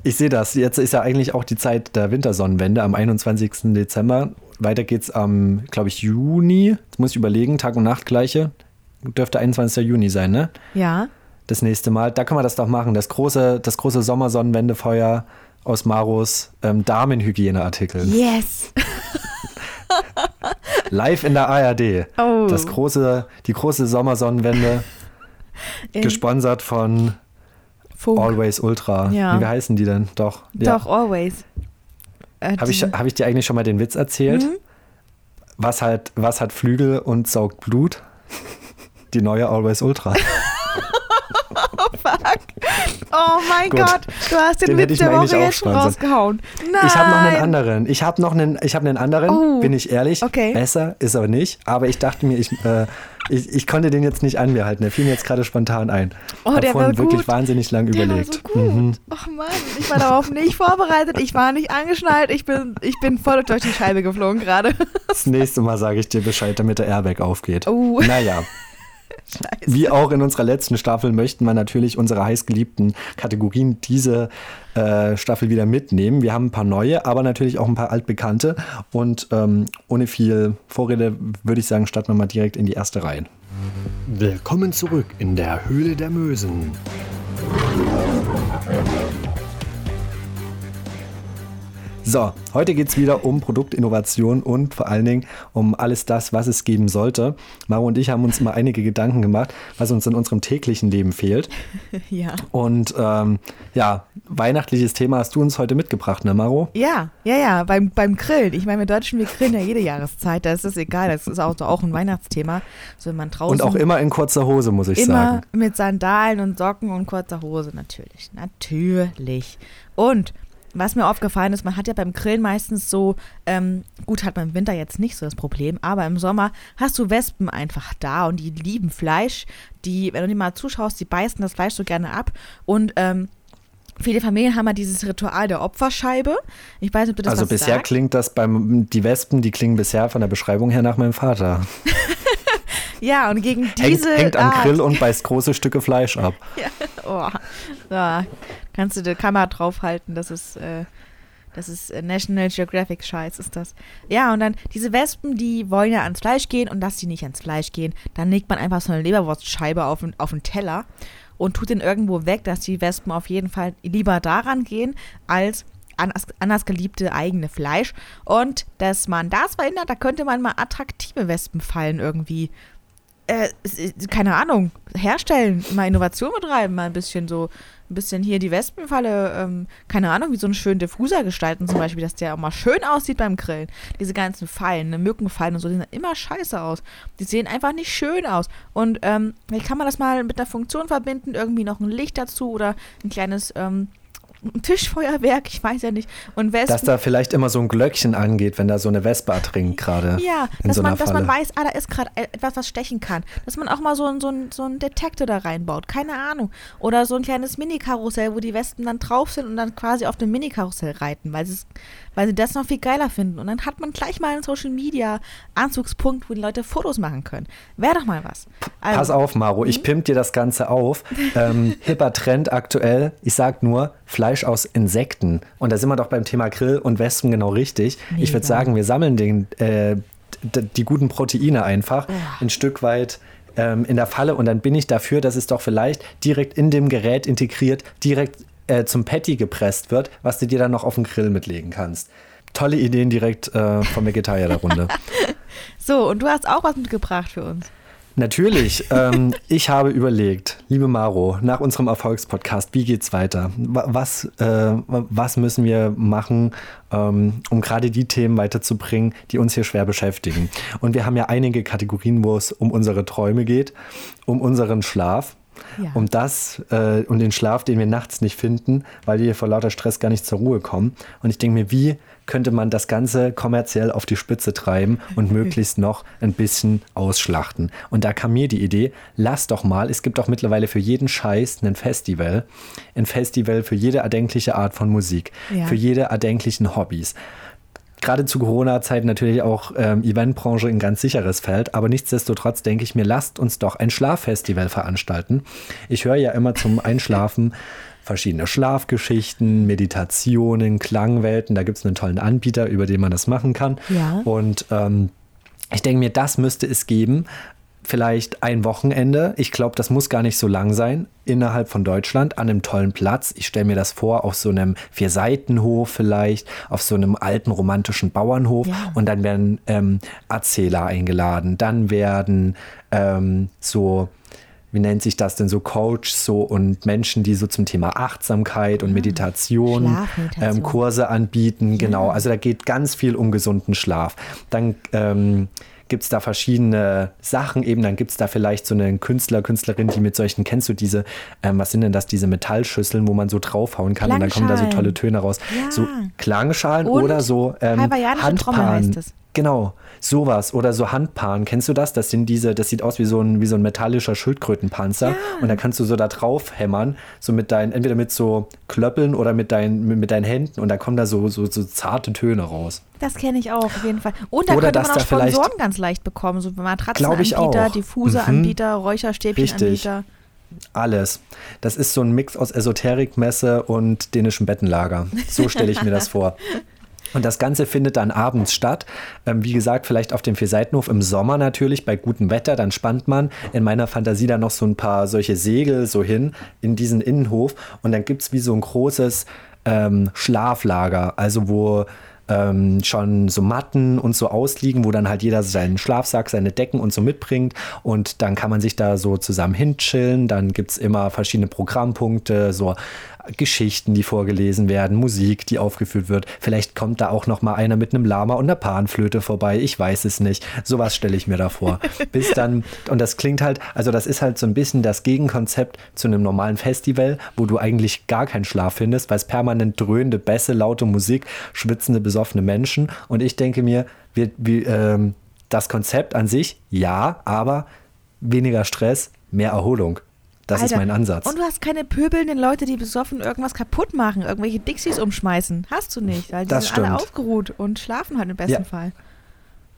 [SPEAKER 1] Ich sehe das. Jetzt ist ja eigentlich auch die Zeit der Wintersonnenwende am 21. Dezember. Weiter geht's am, glaube ich, Juni. Jetzt muss ich überlegen, Tag und Nacht gleiche. Dürfte 21. Juni sein, ne?
[SPEAKER 2] ja.
[SPEAKER 1] Das nächste Mal. Da können wir das doch machen. Das große, das große Sommersonnenwendefeuer aus Maros ähm, Damenhygieneartikel.
[SPEAKER 2] Yes. *laughs* *laughs*
[SPEAKER 1] Live in der ARD.
[SPEAKER 2] Oh.
[SPEAKER 1] Das große, die große Sommersonnenwende, *laughs* gesponsert von
[SPEAKER 2] Funk.
[SPEAKER 1] Always Ultra.
[SPEAKER 2] Ja.
[SPEAKER 1] Nee, wie heißen die denn? Doch. Ja.
[SPEAKER 2] Doch, always. Äh,
[SPEAKER 1] Habe ich, hab ich dir eigentlich schon mal den Witz erzählt?
[SPEAKER 2] Mhm.
[SPEAKER 1] Was, hat, was hat Flügel und saugt Blut? Die neue Always Ultra. *laughs*
[SPEAKER 2] Oh mein
[SPEAKER 1] Gut.
[SPEAKER 2] Gott, du hast den,
[SPEAKER 1] Den
[SPEAKER 2] Witz der Woche jetzt schon rausgehauen. Nein.
[SPEAKER 1] Ich habe noch einen anderen. Ich habe noch einen, ich hab einen anderen,
[SPEAKER 2] Oh.
[SPEAKER 1] bin ich ehrlich.
[SPEAKER 2] Okay.
[SPEAKER 1] Besser ist er nicht. Aber ich dachte mir, ich, äh, ich, ich konnte den jetzt nicht an mir halten. Der fiel mir jetzt gerade spontan ein.
[SPEAKER 2] Oh,
[SPEAKER 1] Hab
[SPEAKER 2] der war
[SPEAKER 1] vorhin wirklich
[SPEAKER 2] gut.
[SPEAKER 1] wahnsinnig lang
[SPEAKER 2] Der
[SPEAKER 1] überlegt.
[SPEAKER 2] war so gut.
[SPEAKER 1] Mhm.
[SPEAKER 2] Ach Mann, ich war darauf nicht vorbereitet. Ich war nicht angeschnallt. Ich bin, ich bin voll durch die Scheibe geflogen gerade.
[SPEAKER 1] Das nächste Mal sage ich dir Bescheid, damit der Airbag aufgeht.
[SPEAKER 2] Oh.
[SPEAKER 1] Naja.
[SPEAKER 2] Scheiße.
[SPEAKER 1] Wie auch in unserer letzten Staffel möchten wir natürlich unsere heißgeliebten Kategorien diese äh, Staffel wieder mitnehmen. Wir haben ein paar neue, aber natürlich auch ein paar altbekannte. Und ähm, ohne viel Vorrede würde ich sagen, starten wir mal direkt in die erste Reihe. Willkommen zurück in der Höhle der Mösen. So, heute geht es wieder um Produktinnovation und vor allen Dingen um alles das, was es geben sollte. Maro und ich haben uns mal einige Gedanken gemacht, was uns in unserem täglichen Leben fehlt. *laughs*
[SPEAKER 2] Ja.
[SPEAKER 1] Und ähm, ja, weihnachtliches Thema hast du uns heute mitgebracht, ne, Maro?
[SPEAKER 2] Ja, ja, ja, beim, beim Grillen. Ich meine, wir Deutschen, wir grillen ja jede Jahreszeit. Da ist es egal. Das ist auch, auch ein Weihnachtsthema. So, wenn man draußen
[SPEAKER 1] Und auch immer in kurzer Hose, muss ich
[SPEAKER 2] immer
[SPEAKER 1] sagen.
[SPEAKER 2] mit Sandalen und Socken und kurzer Hose. Natürlich. Natürlich. Und was mir aufgefallen ist, man hat ja beim Grillen meistens so, ähm, gut, hat man im Winter jetzt nicht so das Problem, aber im Sommer hast du Wespen einfach da und die lieben Fleisch. Die, wenn du dir mal zuschaust, die beißen das Fleisch so gerne ab. Und ähm, viele Familien haben ja dieses Ritual der Opferscheibe. Ich weiß nicht, ob du das
[SPEAKER 1] Also bisher
[SPEAKER 2] sagt.
[SPEAKER 1] klingt das beim, die Wespen, die klingen bisher von der Beschreibung her nach meinem Vater. *laughs*
[SPEAKER 2] Ja, und gegen
[SPEAKER 1] Hängt,
[SPEAKER 2] diese
[SPEAKER 1] hängt am
[SPEAKER 2] Art,
[SPEAKER 1] Grill und *laughs* beißt große Stücke Fleisch ab.
[SPEAKER 2] Oh, da kannst du die Kamera draufhalten, das ist, äh, das ist äh, National Geographic Scheiß, ist das. Ja, und dann diese Wespen, die wollen ja ans Fleisch gehen und dass die nicht ans Fleisch gehen, dann legt man einfach so eine Leberwurstscheibe auf, den- auf den Teller und tut den irgendwo weg, dass die Wespen auf jeden Fall lieber daran gehen, als an, das geliebte eigene Fleisch. Und dass man das verhindert, da könnte man mal attraktive Wespenfallen irgendwie äh, keine Ahnung, herstellen, mal Innovation betreiben, mal ein bisschen so, ein bisschen hier die Wespenfalle, ähm, keine Ahnung, wie so einen schönen Diffuser gestalten zum Beispiel, dass der auch mal schön aussieht beim Grillen. Diese ganzen Fallen, ne, Mückenfallen und so, die sehen immer scheiße aus. Die sehen einfach nicht schön aus. Und ähm, vielleicht kann man das mal mit einer Funktion verbinden, irgendwie noch ein Licht dazu oder ein kleines ähm, Tischfeuerwerk, ich weiß ja nicht. Und
[SPEAKER 1] Wespen, dass da vielleicht immer so ein Glöckchen angeht, wenn da so eine Wespe ertrinkt gerade.
[SPEAKER 2] Ja, dass, so man, dass man weiß, ah, da ist gerade etwas, was stechen kann. Dass man auch mal so, so, so einen Detektor da reinbaut, keine Ahnung. Oder so ein kleines Mini-Karussell, wo die Wespen dann drauf sind und dann quasi auf dem Mini-Karussell reiten, weil, weil sie das noch viel geiler finden. Und dann hat man gleich mal einen Social-Media-Anzugspunkt, wo die Leute Fotos machen können. Wäre doch mal was.
[SPEAKER 1] Also, Pass auf, Maro, ich mhm. pimp dir das Ganze auf. Ähm, hipper Trend aktuell. Ich sag nur, Fleisch aus Insekten. Und da sind wir doch beim Thema Grill und Wespen genau richtig. Mega. Ich würde sagen, wir sammeln den, äh, die guten Proteine einfach ja. ein Stück weit ähm, in der Falle und dann bin ich dafür, dass es doch vielleicht direkt in dem Gerät integriert, direkt äh, zum Patty gepresst wird, was du dir dann noch auf den Grill mitlegen kannst. Tolle Ideen direkt äh, vom Vegetarier der Runde. *laughs* *laughs*
[SPEAKER 2] so, und du hast auch was mitgebracht für uns.
[SPEAKER 1] Natürlich. ähm, ich habe überlegt, liebe Maro, nach unserem Erfolgspodcast, wie geht's weiter? Was, äh, was müssen wir machen, ähm, um gerade die Themen weiterzubringen, die uns hier schwer beschäftigen? Und wir haben ja einige Kategorien, wo es um unsere Träume geht, um unseren Schlaf. Ja. Um das, äh, um den Schlaf, den wir nachts nicht finden, weil wir vor lauter Stress gar nicht zur Ruhe kommen. Und ich denke mir, wie könnte man das Ganze kommerziell auf die Spitze treiben und *laughs* möglichst noch ein bisschen ausschlachten. Und da kam mir die Idee, lass doch mal, es gibt doch mittlerweile für jeden Scheiß ein Festival. Ein Festival für jede erdenkliche Art von Musik, ja. für jede erdenklichen Hobbys gerade zu Corona-Zeiten natürlich auch ähm, Eventbranche ein ganz sicheres Feld, aber nichtsdestotrotz denke ich mir, lasst uns doch ein Schlaffestival veranstalten. Ich höre ja immer zum Einschlafen verschiedene Schlafgeschichten, Meditationen, Klangwelten. Da gibt es einen tollen Anbieter, über den man das machen kann. Ja. Und ähm, ich denke mir, das müsste es geben. Vielleicht ein Wochenende. Ich glaube, das muss gar nicht so lang sein. Innerhalb von Deutschland an einem tollen Platz. Ich stelle mir das vor, auf so einem Vierseitenhof vielleicht, auf so einem alten romantischen Bauernhof. Ja. Und dann werden ähm, Erzähler eingeladen. Dann werden ähm, so wie nennt sich das denn so, Coach so und Menschen, die so zum Thema Achtsamkeit und Meditation ähm, Kurse anbieten. Genau, also da geht ganz viel um gesunden Schlaf. Dann ähm, gibt es da verschiedene Sachen eben, dann gibt es da vielleicht so einen Künstler, Künstlerin, die mit solchen, kennst du diese, ähm, was sind denn das, diese Metallschüsseln, wo man so draufhauen kann und dann kommen da so tolle Töne raus. Ja. So Klangschalen und oder so ähm, Handpan. Genau, sowas oder so Handpan. Kennst du das? Das sind diese, das sieht aus wie so ein, wie so ein metallischer Schildkrötenpanzer. Ja. Und da kannst du so da drauf hämmern, so mit deinen, entweder mit so Klöppeln oder mit deinen, mit, mit deinen Händen und da kommen da so, so, so zarte Töne raus.
[SPEAKER 2] Das kenne ich auch, auf jeden Fall. Und da oder könnte man auch Sponsoren ganz leicht bekommen, so Matratzenanbieter, Diffuseranbieter, mhm. Räucherstäbchenanbieter.
[SPEAKER 1] Alles. Das ist so ein Mix aus Esoterikmesse und dänischem Bettenlager. So stelle ich mir das *laughs* vor. Und das Ganze findet dann abends statt. Ähm, wie gesagt, vielleicht auf dem Vierseitenhof im Sommer natürlich, bei gutem Wetter. Dann spannt man in meiner Fantasie dann noch so ein paar solche Segel so hin in diesen Innenhof. Und dann gibt es wie so ein großes ähm, Schlaflager, also wo ähm, schon so Matten und so ausliegen, wo dann halt jeder seinen Schlafsack, seine Decken und so mitbringt. Und dann kann man sich da so zusammen hinchillen. Dann gibt es immer verschiedene Programmpunkte, so Geschichten, die vorgelesen werden, Musik, die aufgeführt wird. Vielleicht kommt da auch noch mal einer mit einem Lama und einer Panflöte vorbei. Ich weiß es nicht. Sowas stelle ich mir da vor. *laughs* Bis dann, und das klingt halt, also das ist halt so ein bisschen das Gegenkonzept zu einem normalen Festival, wo du eigentlich gar keinen Schlaf findest, weil es permanent dröhnende Bässe, laute Musik, schwitzende, besoffene Menschen. Und ich denke mir, wir, wir, ähm, das Konzept an sich, ja, aber weniger Stress, mehr Erholung. Das Alter. ist mein Ansatz.
[SPEAKER 2] Und du hast keine pöbelnden Leute, die besoffen irgendwas kaputt machen, irgendwelche Dixies umschmeißen. Hast du nicht. Weil die das sind stimmt. alle ausgeruht und schlafen halt im besten ja. Fall.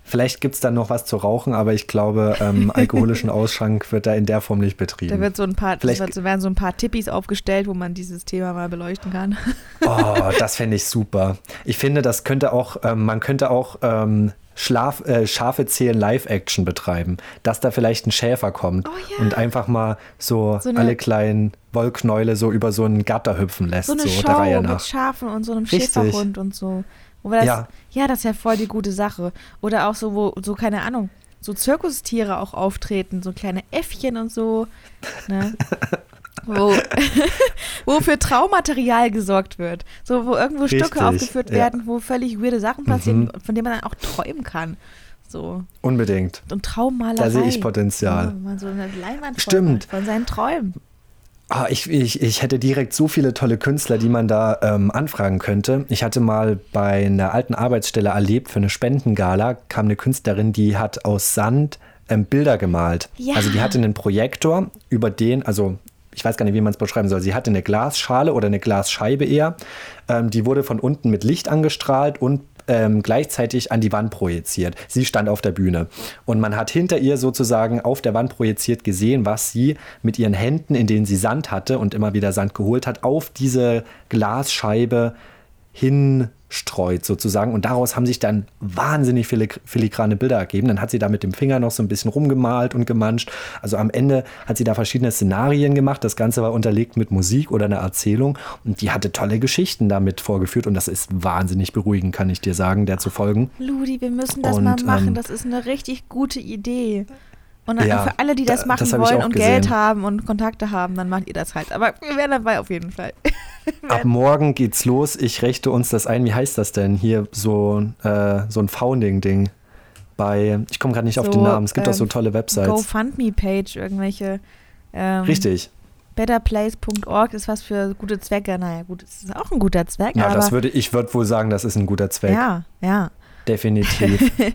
[SPEAKER 1] Vielleicht gibt es dann noch was zu rauchen, aber ich glaube, ähm, *laughs* alkoholischen Ausschank wird da in der Form nicht betrieben.
[SPEAKER 2] Da wird so ein paar, wird, werden so ein paar Tippis aufgestellt, wo man dieses Thema mal beleuchten kann.
[SPEAKER 1] Oh, das fände ich super. Ich finde, das könnte auch, ähm, man könnte auch ähm, Schlaf, äh, Schafe zählen Live-Action betreiben, dass da vielleicht ein Schäfer kommt oh, ja. und einfach mal so, so alle kleinen Wollknäule so über so einen Gatter hüpfen lässt, so, eine
[SPEAKER 2] so Show der Reihe nach. mit Schafen und so einem Richtig. Schäferhund und so. Das, ja. ja, das ist ja voll die gute Sache. Oder auch so, wo, so, keine Ahnung, so Zirkustiere auch auftreten, so kleine Äffchen und so. Ne? *laughs* wo, *laughs* wo für Traumaterial gesorgt wird. So, wo irgendwo
[SPEAKER 1] Richtig,
[SPEAKER 2] Stücke aufgeführt
[SPEAKER 1] ja.
[SPEAKER 2] werden, wo völlig weirde Sachen passieren,
[SPEAKER 1] Mhm.
[SPEAKER 2] von denen man dann auch träumen kann. So.
[SPEAKER 1] Unbedingt.
[SPEAKER 2] Und Traummalerei.
[SPEAKER 1] Da sehe ich Potenzial.
[SPEAKER 2] Ja, man so eine Leinwand
[SPEAKER 1] Stimmt.
[SPEAKER 2] Von seinen Träumen.
[SPEAKER 1] Ah, ich, ich, ich hätte direkt so viele tolle Künstler, die man da ähm, anfragen könnte. Ich hatte mal bei einer alten Arbeitsstelle erlebt, für eine Spendengala kam eine Künstlerin, die hat aus Sand ähm, Bilder gemalt.
[SPEAKER 2] Ja.
[SPEAKER 1] Also die hatte einen Projektor, über den, also ich weiß gar nicht, wie man es beschreiben soll. Sie hatte eine Glasschale oder eine Glasscheibe eher. Ähm, die wurde von unten mit Licht angestrahlt und ähm, gleichzeitig an die Wand projiziert. Sie stand auf der Bühne und man hat hinter ihr sozusagen auf der Wand projiziert gesehen, was sie mit ihren Händen, in denen sie Sand hatte und immer wieder Sand geholt hat, auf diese Glasscheibe hinstreut sozusagen. Und daraus haben sich dann wahnsinnig viele filigrane Bilder ergeben. Dann hat sie da mit dem Finger noch so ein bisschen rumgemalt und gemanscht. Also am Ende hat sie da verschiedene Szenarien gemacht. Das Ganze war unterlegt mit Musik oder einer Erzählung. Und die hatte tolle Geschichten damit vorgeführt. Und das ist wahnsinnig beruhigend, kann ich dir sagen, der zu folgen.
[SPEAKER 2] Ludi, wir müssen das
[SPEAKER 1] Und,
[SPEAKER 2] mal machen.
[SPEAKER 1] ähm,
[SPEAKER 2] das ist eine richtig gute Idee. Und dann
[SPEAKER 1] Ja,
[SPEAKER 2] für alle, die das
[SPEAKER 1] da-
[SPEAKER 2] machen
[SPEAKER 1] das
[SPEAKER 2] wollen
[SPEAKER 1] auch
[SPEAKER 2] und Geld
[SPEAKER 1] gesehen.
[SPEAKER 2] haben und Kontakte haben, dann macht ihr das halt. Aber wir wären dabei auf jeden Fall. *laughs*
[SPEAKER 1] Ab morgen geht's los. Ich richte uns das ein. Wie heißt das denn? Hier so, äh, so ein Founding-Ding. Bei, ich komme gerade nicht auf
[SPEAKER 2] So,
[SPEAKER 1] den Namen. Es gibt doch
[SPEAKER 2] ähm,
[SPEAKER 1] so tolle Websites.
[SPEAKER 2] GoFundMe-Page, irgendwelche. Ähm,
[SPEAKER 1] Richtig.
[SPEAKER 2] Betterplace.org ist was für gute Zwecke. Naja, gut, es ist auch ein guter Zweck,
[SPEAKER 1] Ja, das würde ich würde wohl sagen, das ist ein guter Zweck.
[SPEAKER 2] ja, ja.
[SPEAKER 1] Definitiv. *laughs*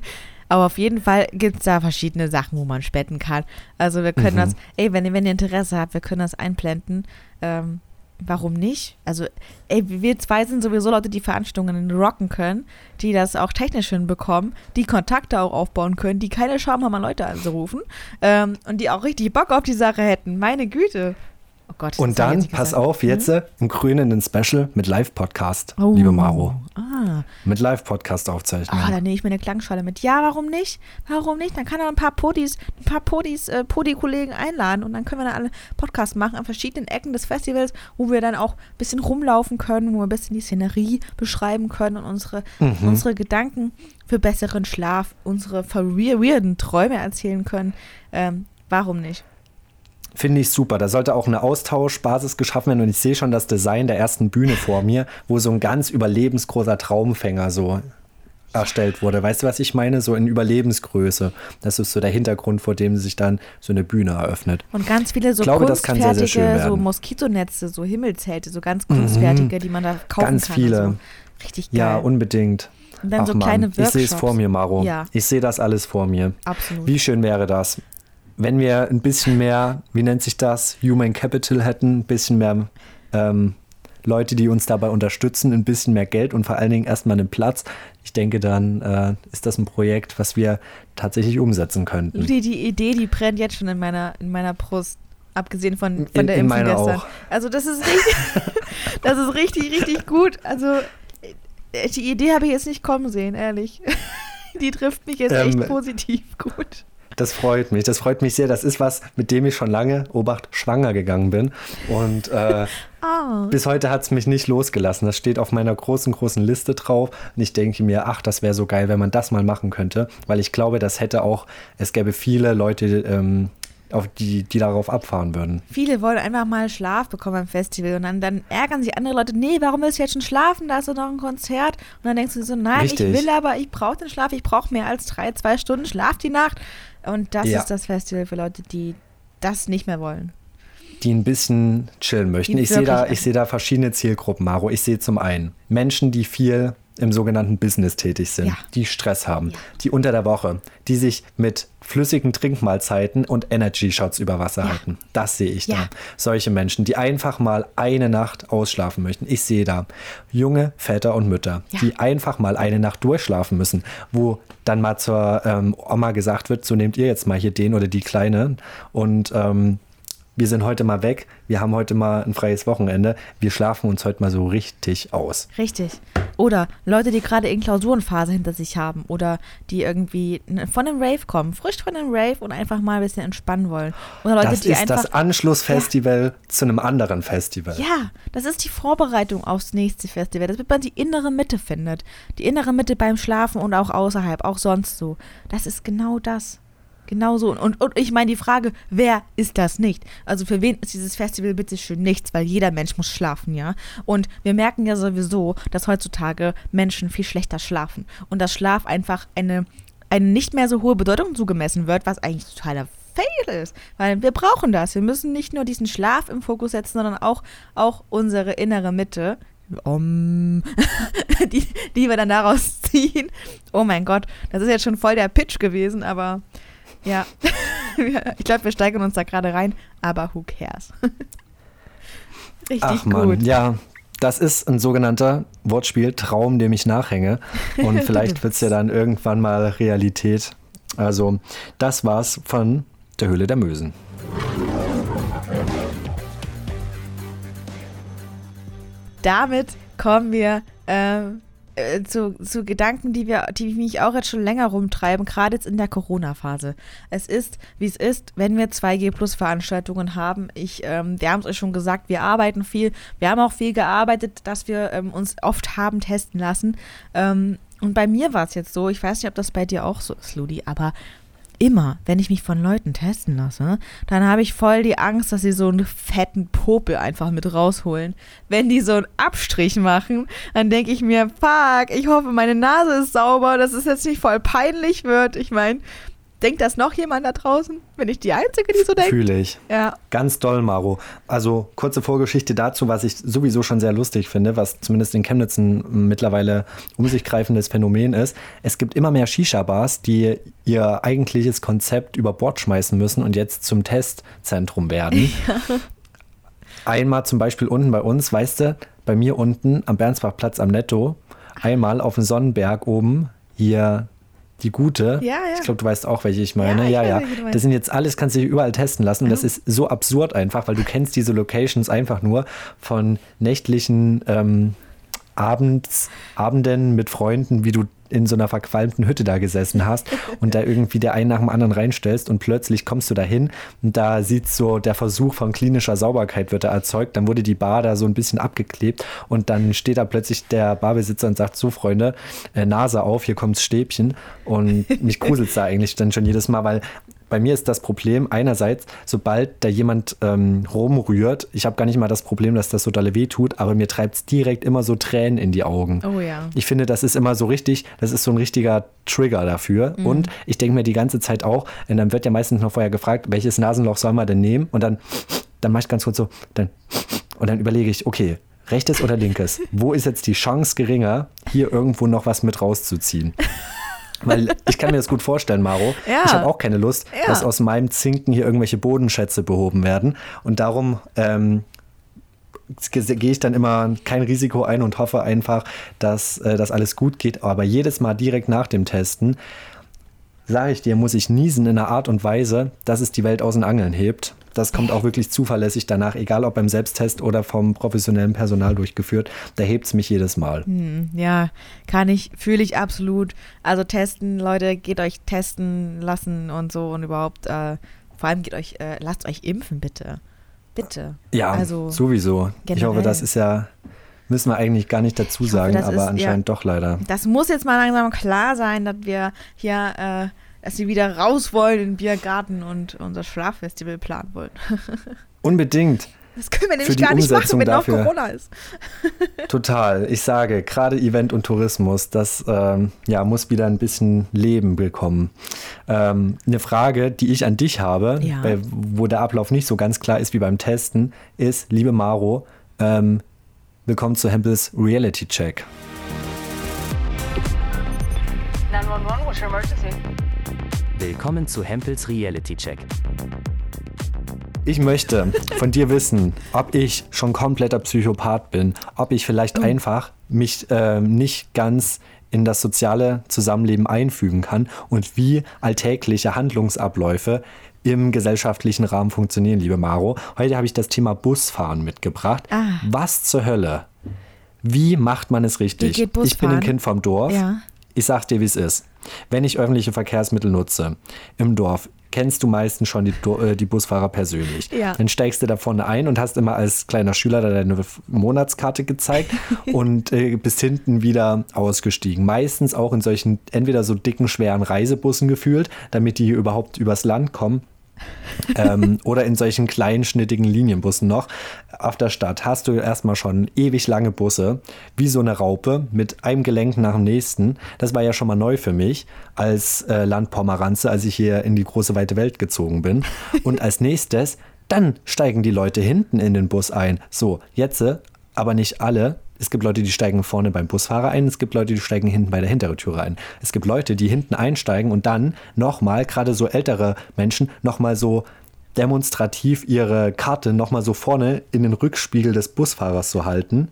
[SPEAKER 2] Aber auf jeden Fall gibt es da verschiedene Sachen, wo man spenden kann. Also wir können
[SPEAKER 1] Mhm.
[SPEAKER 2] das, ey, wenn, ihr- wenn ihr Interesse habt, wir können das einblenden. Ähm, warum nicht? Also, ey, wir zwei sind sowieso Leute, die Veranstaltungen rocken können, die das auch technisch hinbekommen, die Kontakte auch aufbauen können, die keine Scham haben, mal Leute anzurufen ähm, und die auch richtig Bock auf die Sache hätten. Meine Güte. Oh Gott.
[SPEAKER 1] Und dann, pass auf, jetzt äh, ein krönenden Special mit Live-Podcast,
[SPEAKER 2] Oh.
[SPEAKER 1] liebe Maro.
[SPEAKER 2] Ah.
[SPEAKER 1] Mit Live-Podcast-Aufzeichnung.
[SPEAKER 2] Ah, dann nehme ich mir eine Klangschale mit. Ja, warum nicht? Warum nicht? Dann kann er ein paar Podis, ein paar Podis, äh, Podi-Kollegen einladen und dann können wir dann alle Podcasts machen an verschiedenen Ecken des Festivals, wo wir dann auch ein bisschen rumlaufen können, wo wir ein bisschen die Szenerie beschreiben können und unsere,
[SPEAKER 1] Mhm.
[SPEAKER 2] unsere Gedanken für besseren Schlaf, unsere verweirden Träume erzählen können. Ähm, warum nicht?
[SPEAKER 1] Finde ich super. Da sollte auch eine Austauschbasis geschaffen werden. Und ich sehe schon das Design der ersten Bühne vor mir, wo so ein ganz überlebensgroßer Traumfänger so erstellt wurde. Weißt du, was ich meine? So in Überlebensgröße. Das ist so der Hintergrund, vor dem sich dann so eine Bühne eröffnet.
[SPEAKER 2] Und ganz viele so
[SPEAKER 1] Ich glaube, das kann sehr, sehr
[SPEAKER 2] kunstfertige, so.
[SPEAKER 1] Mhm.
[SPEAKER 2] Moskitonetze, so Himmelzelte, so ganz kunstfertige, die man da kaufen
[SPEAKER 1] Ganz
[SPEAKER 2] kann.
[SPEAKER 1] viele.
[SPEAKER 2] Und so. Richtig geil.
[SPEAKER 1] Ja, unbedingt.
[SPEAKER 2] Und dann
[SPEAKER 1] Ach
[SPEAKER 2] so
[SPEAKER 1] Mann,
[SPEAKER 2] kleine
[SPEAKER 1] ich sehe es vor mir, Maro.
[SPEAKER 2] Ja.
[SPEAKER 1] Ich sehe das alles vor mir.
[SPEAKER 2] Absolut.
[SPEAKER 1] Wie schön wäre das, wenn wir ein bisschen mehr, wie nennt sich das, Human Capital hätten, ein bisschen mehr ähm, Leute, die uns dabei unterstützen, ein bisschen mehr Geld und vor allen Dingen erstmal einen Platz. Ich denke, dann äh, ist das ein Projekt, was wir tatsächlich umsetzen könnten.
[SPEAKER 2] Die, die Idee, die brennt jetzt schon in meiner, in meiner Brust. Abgesehen von, von
[SPEAKER 1] In-
[SPEAKER 2] der
[SPEAKER 1] in
[SPEAKER 2] Impfung gestern.
[SPEAKER 1] auch.
[SPEAKER 2] Also das ist richtig, *laughs* das ist richtig, richtig gut. Also äh, die Idee habe ich jetzt nicht kommen sehen, ehrlich. *laughs* Die trifft mich jetzt
[SPEAKER 1] Ähm,
[SPEAKER 2] echt positiv gut.
[SPEAKER 1] Das freut mich, das freut mich sehr. Das ist was, mit dem ich schon lange, Obacht, schwanger gegangen bin. Und äh,
[SPEAKER 2] Ah, *laughs*
[SPEAKER 1] bis heute hat es mich nicht losgelassen. Das steht auf meiner großen, großen Liste drauf. Und ich denke mir, ach, das wäre so geil, wenn man das mal machen könnte. Weil ich glaube, das hätte auch, es gäbe viele Leute, ähm, auf die, die darauf abfahren würden.
[SPEAKER 2] viele wollen einfach mal Schlaf bekommen am Festival und dann, dann ärgern sich andere Leute, nee, warum willst du jetzt schon schlafen? Da ist doch noch ein Konzert. Und dann denkst du so, nein,
[SPEAKER 1] Richtig.
[SPEAKER 2] ich will aber, ich brauche den Schlaf, ich brauche mehr als drei, zwei Stunden Schlaf die Nacht. Und das
[SPEAKER 1] Ja.
[SPEAKER 2] ist das Festival für Leute, die das nicht mehr wollen.
[SPEAKER 1] die ein bisschen chillen möchten.
[SPEAKER 2] Die
[SPEAKER 1] Ich sehe da, ich sehe da verschiedene Zielgruppen, Maro. Ich sehe zum einen Menschen, die viel im sogenannten Business tätig sind,
[SPEAKER 2] Ja.
[SPEAKER 1] die Stress haben,
[SPEAKER 2] Ja.
[SPEAKER 1] die unter der Woche, die sich mit flüssigen Trinkmahlzeiten und Energy Shots über Wasser
[SPEAKER 2] Ja.
[SPEAKER 1] halten. Das sehe ich da. Solche Menschen, die einfach mal eine Nacht ausschlafen möchten. Ich sehe da junge Väter und Mütter, die einfach mal eine Nacht durchschlafen müssen, wo dann mal zur ähm, Oma gesagt wird, so nehmt ihr jetzt mal hier den oder die Kleine und ähm, wir sind heute mal weg, wir haben heute mal ein freies Wochenende, wir schlafen uns heute mal so richtig aus.
[SPEAKER 2] Richtig. Oder Leute, die gerade in Klausurenphase hinter sich haben oder die irgendwie von einem Rave kommen, frisch von einem Rave und einfach mal ein bisschen entspannen wollen. Oder Leute,
[SPEAKER 1] das
[SPEAKER 2] die
[SPEAKER 1] ist
[SPEAKER 2] einfach
[SPEAKER 1] das Anschlussfestival zu einem anderen Festival.
[SPEAKER 2] Ja, das ist die Vorbereitung aufs nächste Festival, damit man die innere Mitte findet. Die innere Mitte beim Schlafen und auch außerhalb, auch sonst so. Das ist genau das. Genau so. Und, und ich meine die Frage, wer ist das nicht? Also für wen ist dieses Festival bitte schön nichts? Weil jeder Mensch muss schlafen, ja. Und wir merken ja sowieso, dass heutzutage Menschen viel schlechter schlafen. Und dass Schlaf einfach eine, eine nicht mehr so hohe Bedeutung zugemessen wird, was eigentlich totaler Fail ist. Weil wir brauchen das. Wir müssen nicht nur diesen Schlaf im Fokus setzen, sondern auch, auch unsere innere Mitte, um, *laughs* die, die wir dann daraus *laughs* ziehen. Oh mein Gott, das ist jetzt schon voll der Pitch gewesen, aber ja, *laughs* ich glaube, wir steigern uns da gerade rein, aber who cares? *laughs*
[SPEAKER 1] Richtig Ach, Mann, gut. Ja, das ist ein sogenannter Wortspiel, Traum, dem ich nachhänge. Und *laughs* vielleicht wird es ja dann irgendwann mal Realität. Also, das war's von der Höhle der Mösen.
[SPEAKER 2] Damit kommen wir ähm, äh, zu, zu Gedanken, die wir, die mich auch jetzt schon länger rumtreiben, gerade jetzt in der Corona-Phase. Es ist, wie es ist, wenn wir 2G-Plus-Veranstaltungen haben. Ich, ähm, wir haben es euch schon gesagt, wir arbeiten viel. Wir haben auch viel gearbeitet, dass wir ähm, uns oft haben testen lassen. Ähm, und bei mir war es jetzt so, ich weiß nicht, ob das bei dir auch so ist, Ludi, aber immer, wenn ich mich von Leuten testen lasse, dann habe ich voll die Angst, dass sie so einen fetten Popel einfach mit rausholen. Wenn die so einen Abstrich machen, dann denke ich mir, fuck, ich hoffe, meine Nase ist sauber, dass es jetzt nicht voll peinlich wird. Ich meine, Denkt das noch jemand da draußen? Bin ich die Einzige, die so denkt?
[SPEAKER 1] Fühle ich. Ja. Ganz doll, Maro. Also kurze Vorgeschichte dazu, was ich sowieso schon sehr lustig finde, was zumindest in Chemnitz ein mittlerweile um sich greifendes Phänomen ist. Es gibt immer mehr Shisha-Bars, die ihr eigentliches Konzept über Bord schmeißen müssen und jetzt zum Testzentrum werden. Ja. Einmal zum Beispiel unten bei uns, weißt du, bei mir unten am Bernsbachplatz am Netto, einmal auf dem Sonnenberg oben hier die gute. Ja, ja. Ich glaube, du weißt auch, welche ich meine. Ja, ja. ja. Das sind jetzt alles, kannst du dich überall testen lassen. Das ist so absurd einfach, weil du kennst diese Locations einfach nur von nächtlichen ähm, Abends, Abenden mit Freunden, wie du in so einer verqualmten Hütte da gesessen hast und da irgendwie der einen nach dem anderen reinstellst und plötzlich kommst du da hin und da sieht so der Versuch von klinischer Sauberkeit wird da erzeugt. Dann wurde die Bar da so ein bisschen abgeklebt und dann steht da plötzlich der Barbesitzer und sagt so Freunde, äh, Nase auf, hier kommt's Stäbchen und mich *laughs* gruselt da eigentlich dann schon jedes Mal, weil bei mir ist das Problem einerseits, sobald da jemand ähm, rumrührt, ich habe gar nicht mal das Problem, dass das so dolle weh tut, aber mir treibt es direkt immer so Tränen in die Augen.
[SPEAKER 2] Oh ja.
[SPEAKER 1] Ich finde, das ist immer so richtig, das ist so ein richtiger Trigger dafür. Mhm. Und ich denke mir die ganze Zeit auch, und dann wird ja meistens noch vorher gefragt, welches Nasenloch soll man denn nehmen? Und dann, dann mache ich ganz kurz so, dann, und dann überlege ich, okay, rechtes oder linkes? Wo ist jetzt die Chance geringer, hier irgendwo noch was mit rauszuziehen? Weil ich kann mir das gut vorstellen, Maro. *laughs* Ja. Ich habe auch keine Lust, ja. dass aus meinem Zinken hier irgendwelche Bodenschätze behoben werden. Und darum ähm, gehe ich dann immer kein Risiko ein und hoffe einfach, dass äh, das alles gut geht. Aber jedes Mal direkt nach dem Testen, sage ich dir, muss ich niesen in einer Art und Weise, dass es die Welt aus den Angeln hebt. Das kommt auch wirklich zuverlässig danach, egal ob beim Selbsttest oder vom professionellen Personal durchgeführt. Da hebt es mich jedes Mal.
[SPEAKER 2] Hm, ja, kann ich, fühle ich absolut. Also testen, Leute, geht euch testen lassen und so und überhaupt, äh, vor allem geht euch, äh, lasst euch impfen, bitte. Bitte.
[SPEAKER 1] Ja, also, sowieso. Generell. Ich hoffe, das ist ja müssen wir eigentlich gar nicht dazu sagen, hoffe, aber ist, anscheinend ja, doch leider.
[SPEAKER 2] Das muss jetzt mal langsam klar sein, dass wir hier äh, dass sie wieder raus wollen in den Biergarten und unser Schlaffestival planen wollen. *laughs*
[SPEAKER 1] Unbedingt.
[SPEAKER 2] Das können wir nämlich gar nicht Umsetzung machen, wenn dafür. noch Corona ist. *laughs*
[SPEAKER 1] Total. Ich sage, gerade Event und Tourismus, das ähm, ja, muss wieder ein bisschen Leben bekommen. Ähm, eine Frage, die ich an dich habe, ja. bei, wo der Ablauf nicht so ganz klar ist wie beim Testen, ist, liebe Maro, ähm, willkommen zu Hempels Reality Check. 911, what's your emergency? Willkommen zu Hempels Reality Check. Ich möchte von dir wissen, ob ich schon kompletter Psychopath bin, ob ich vielleicht oh. einfach mich äh, nicht ganz in das soziale Zusammenleben einfügen kann und wie alltägliche Handlungsabläufe im gesellschaftlichen Rahmen funktionieren, liebe Maro. Heute habe ich das Thema Busfahren mitgebracht. Ah. Was zur Hölle? Wie macht man es richtig? Ich bin ein Kind vom Dorf. Ja. Ich sag dir, wie es ist. Wenn ich öffentliche Verkehrsmittel nutze im Dorf, kennst du meistens schon die, äh, die Busfahrer persönlich.
[SPEAKER 2] Ja.
[SPEAKER 1] Dann steigst du da vorne ein und hast immer als kleiner Schüler deine Monatskarte gezeigt *laughs* und äh, bist hinten wieder ausgestiegen. Meistens auch in solchen entweder so dicken, schweren Reisebussen gefühlt, damit die überhaupt übers Land kommen *laughs* ähm, oder in solchen kleinen, schnittigen Linienbussen noch. Auf der Stadt hast du erstmal schon ewig lange Busse, wie so eine Raupe, mit einem Gelenk nach dem nächsten. Das war ja schon mal neu für mich als äh, Landpomeranze, als ich hier in die große weite Welt gezogen bin. Und als nächstes, dann steigen die Leute hinten in den Bus ein. So, jetzt, aber nicht alle, es gibt Leute, die steigen vorne beim Busfahrer ein, es gibt Leute, die steigen hinten bei der hinteren Tür ein. Es gibt Leute, die hinten einsteigen und dann nochmal, gerade so ältere Menschen, nochmal so demonstrativ ihre Karte nochmal so vorne in den Rückspiegel des Busfahrers zu halten.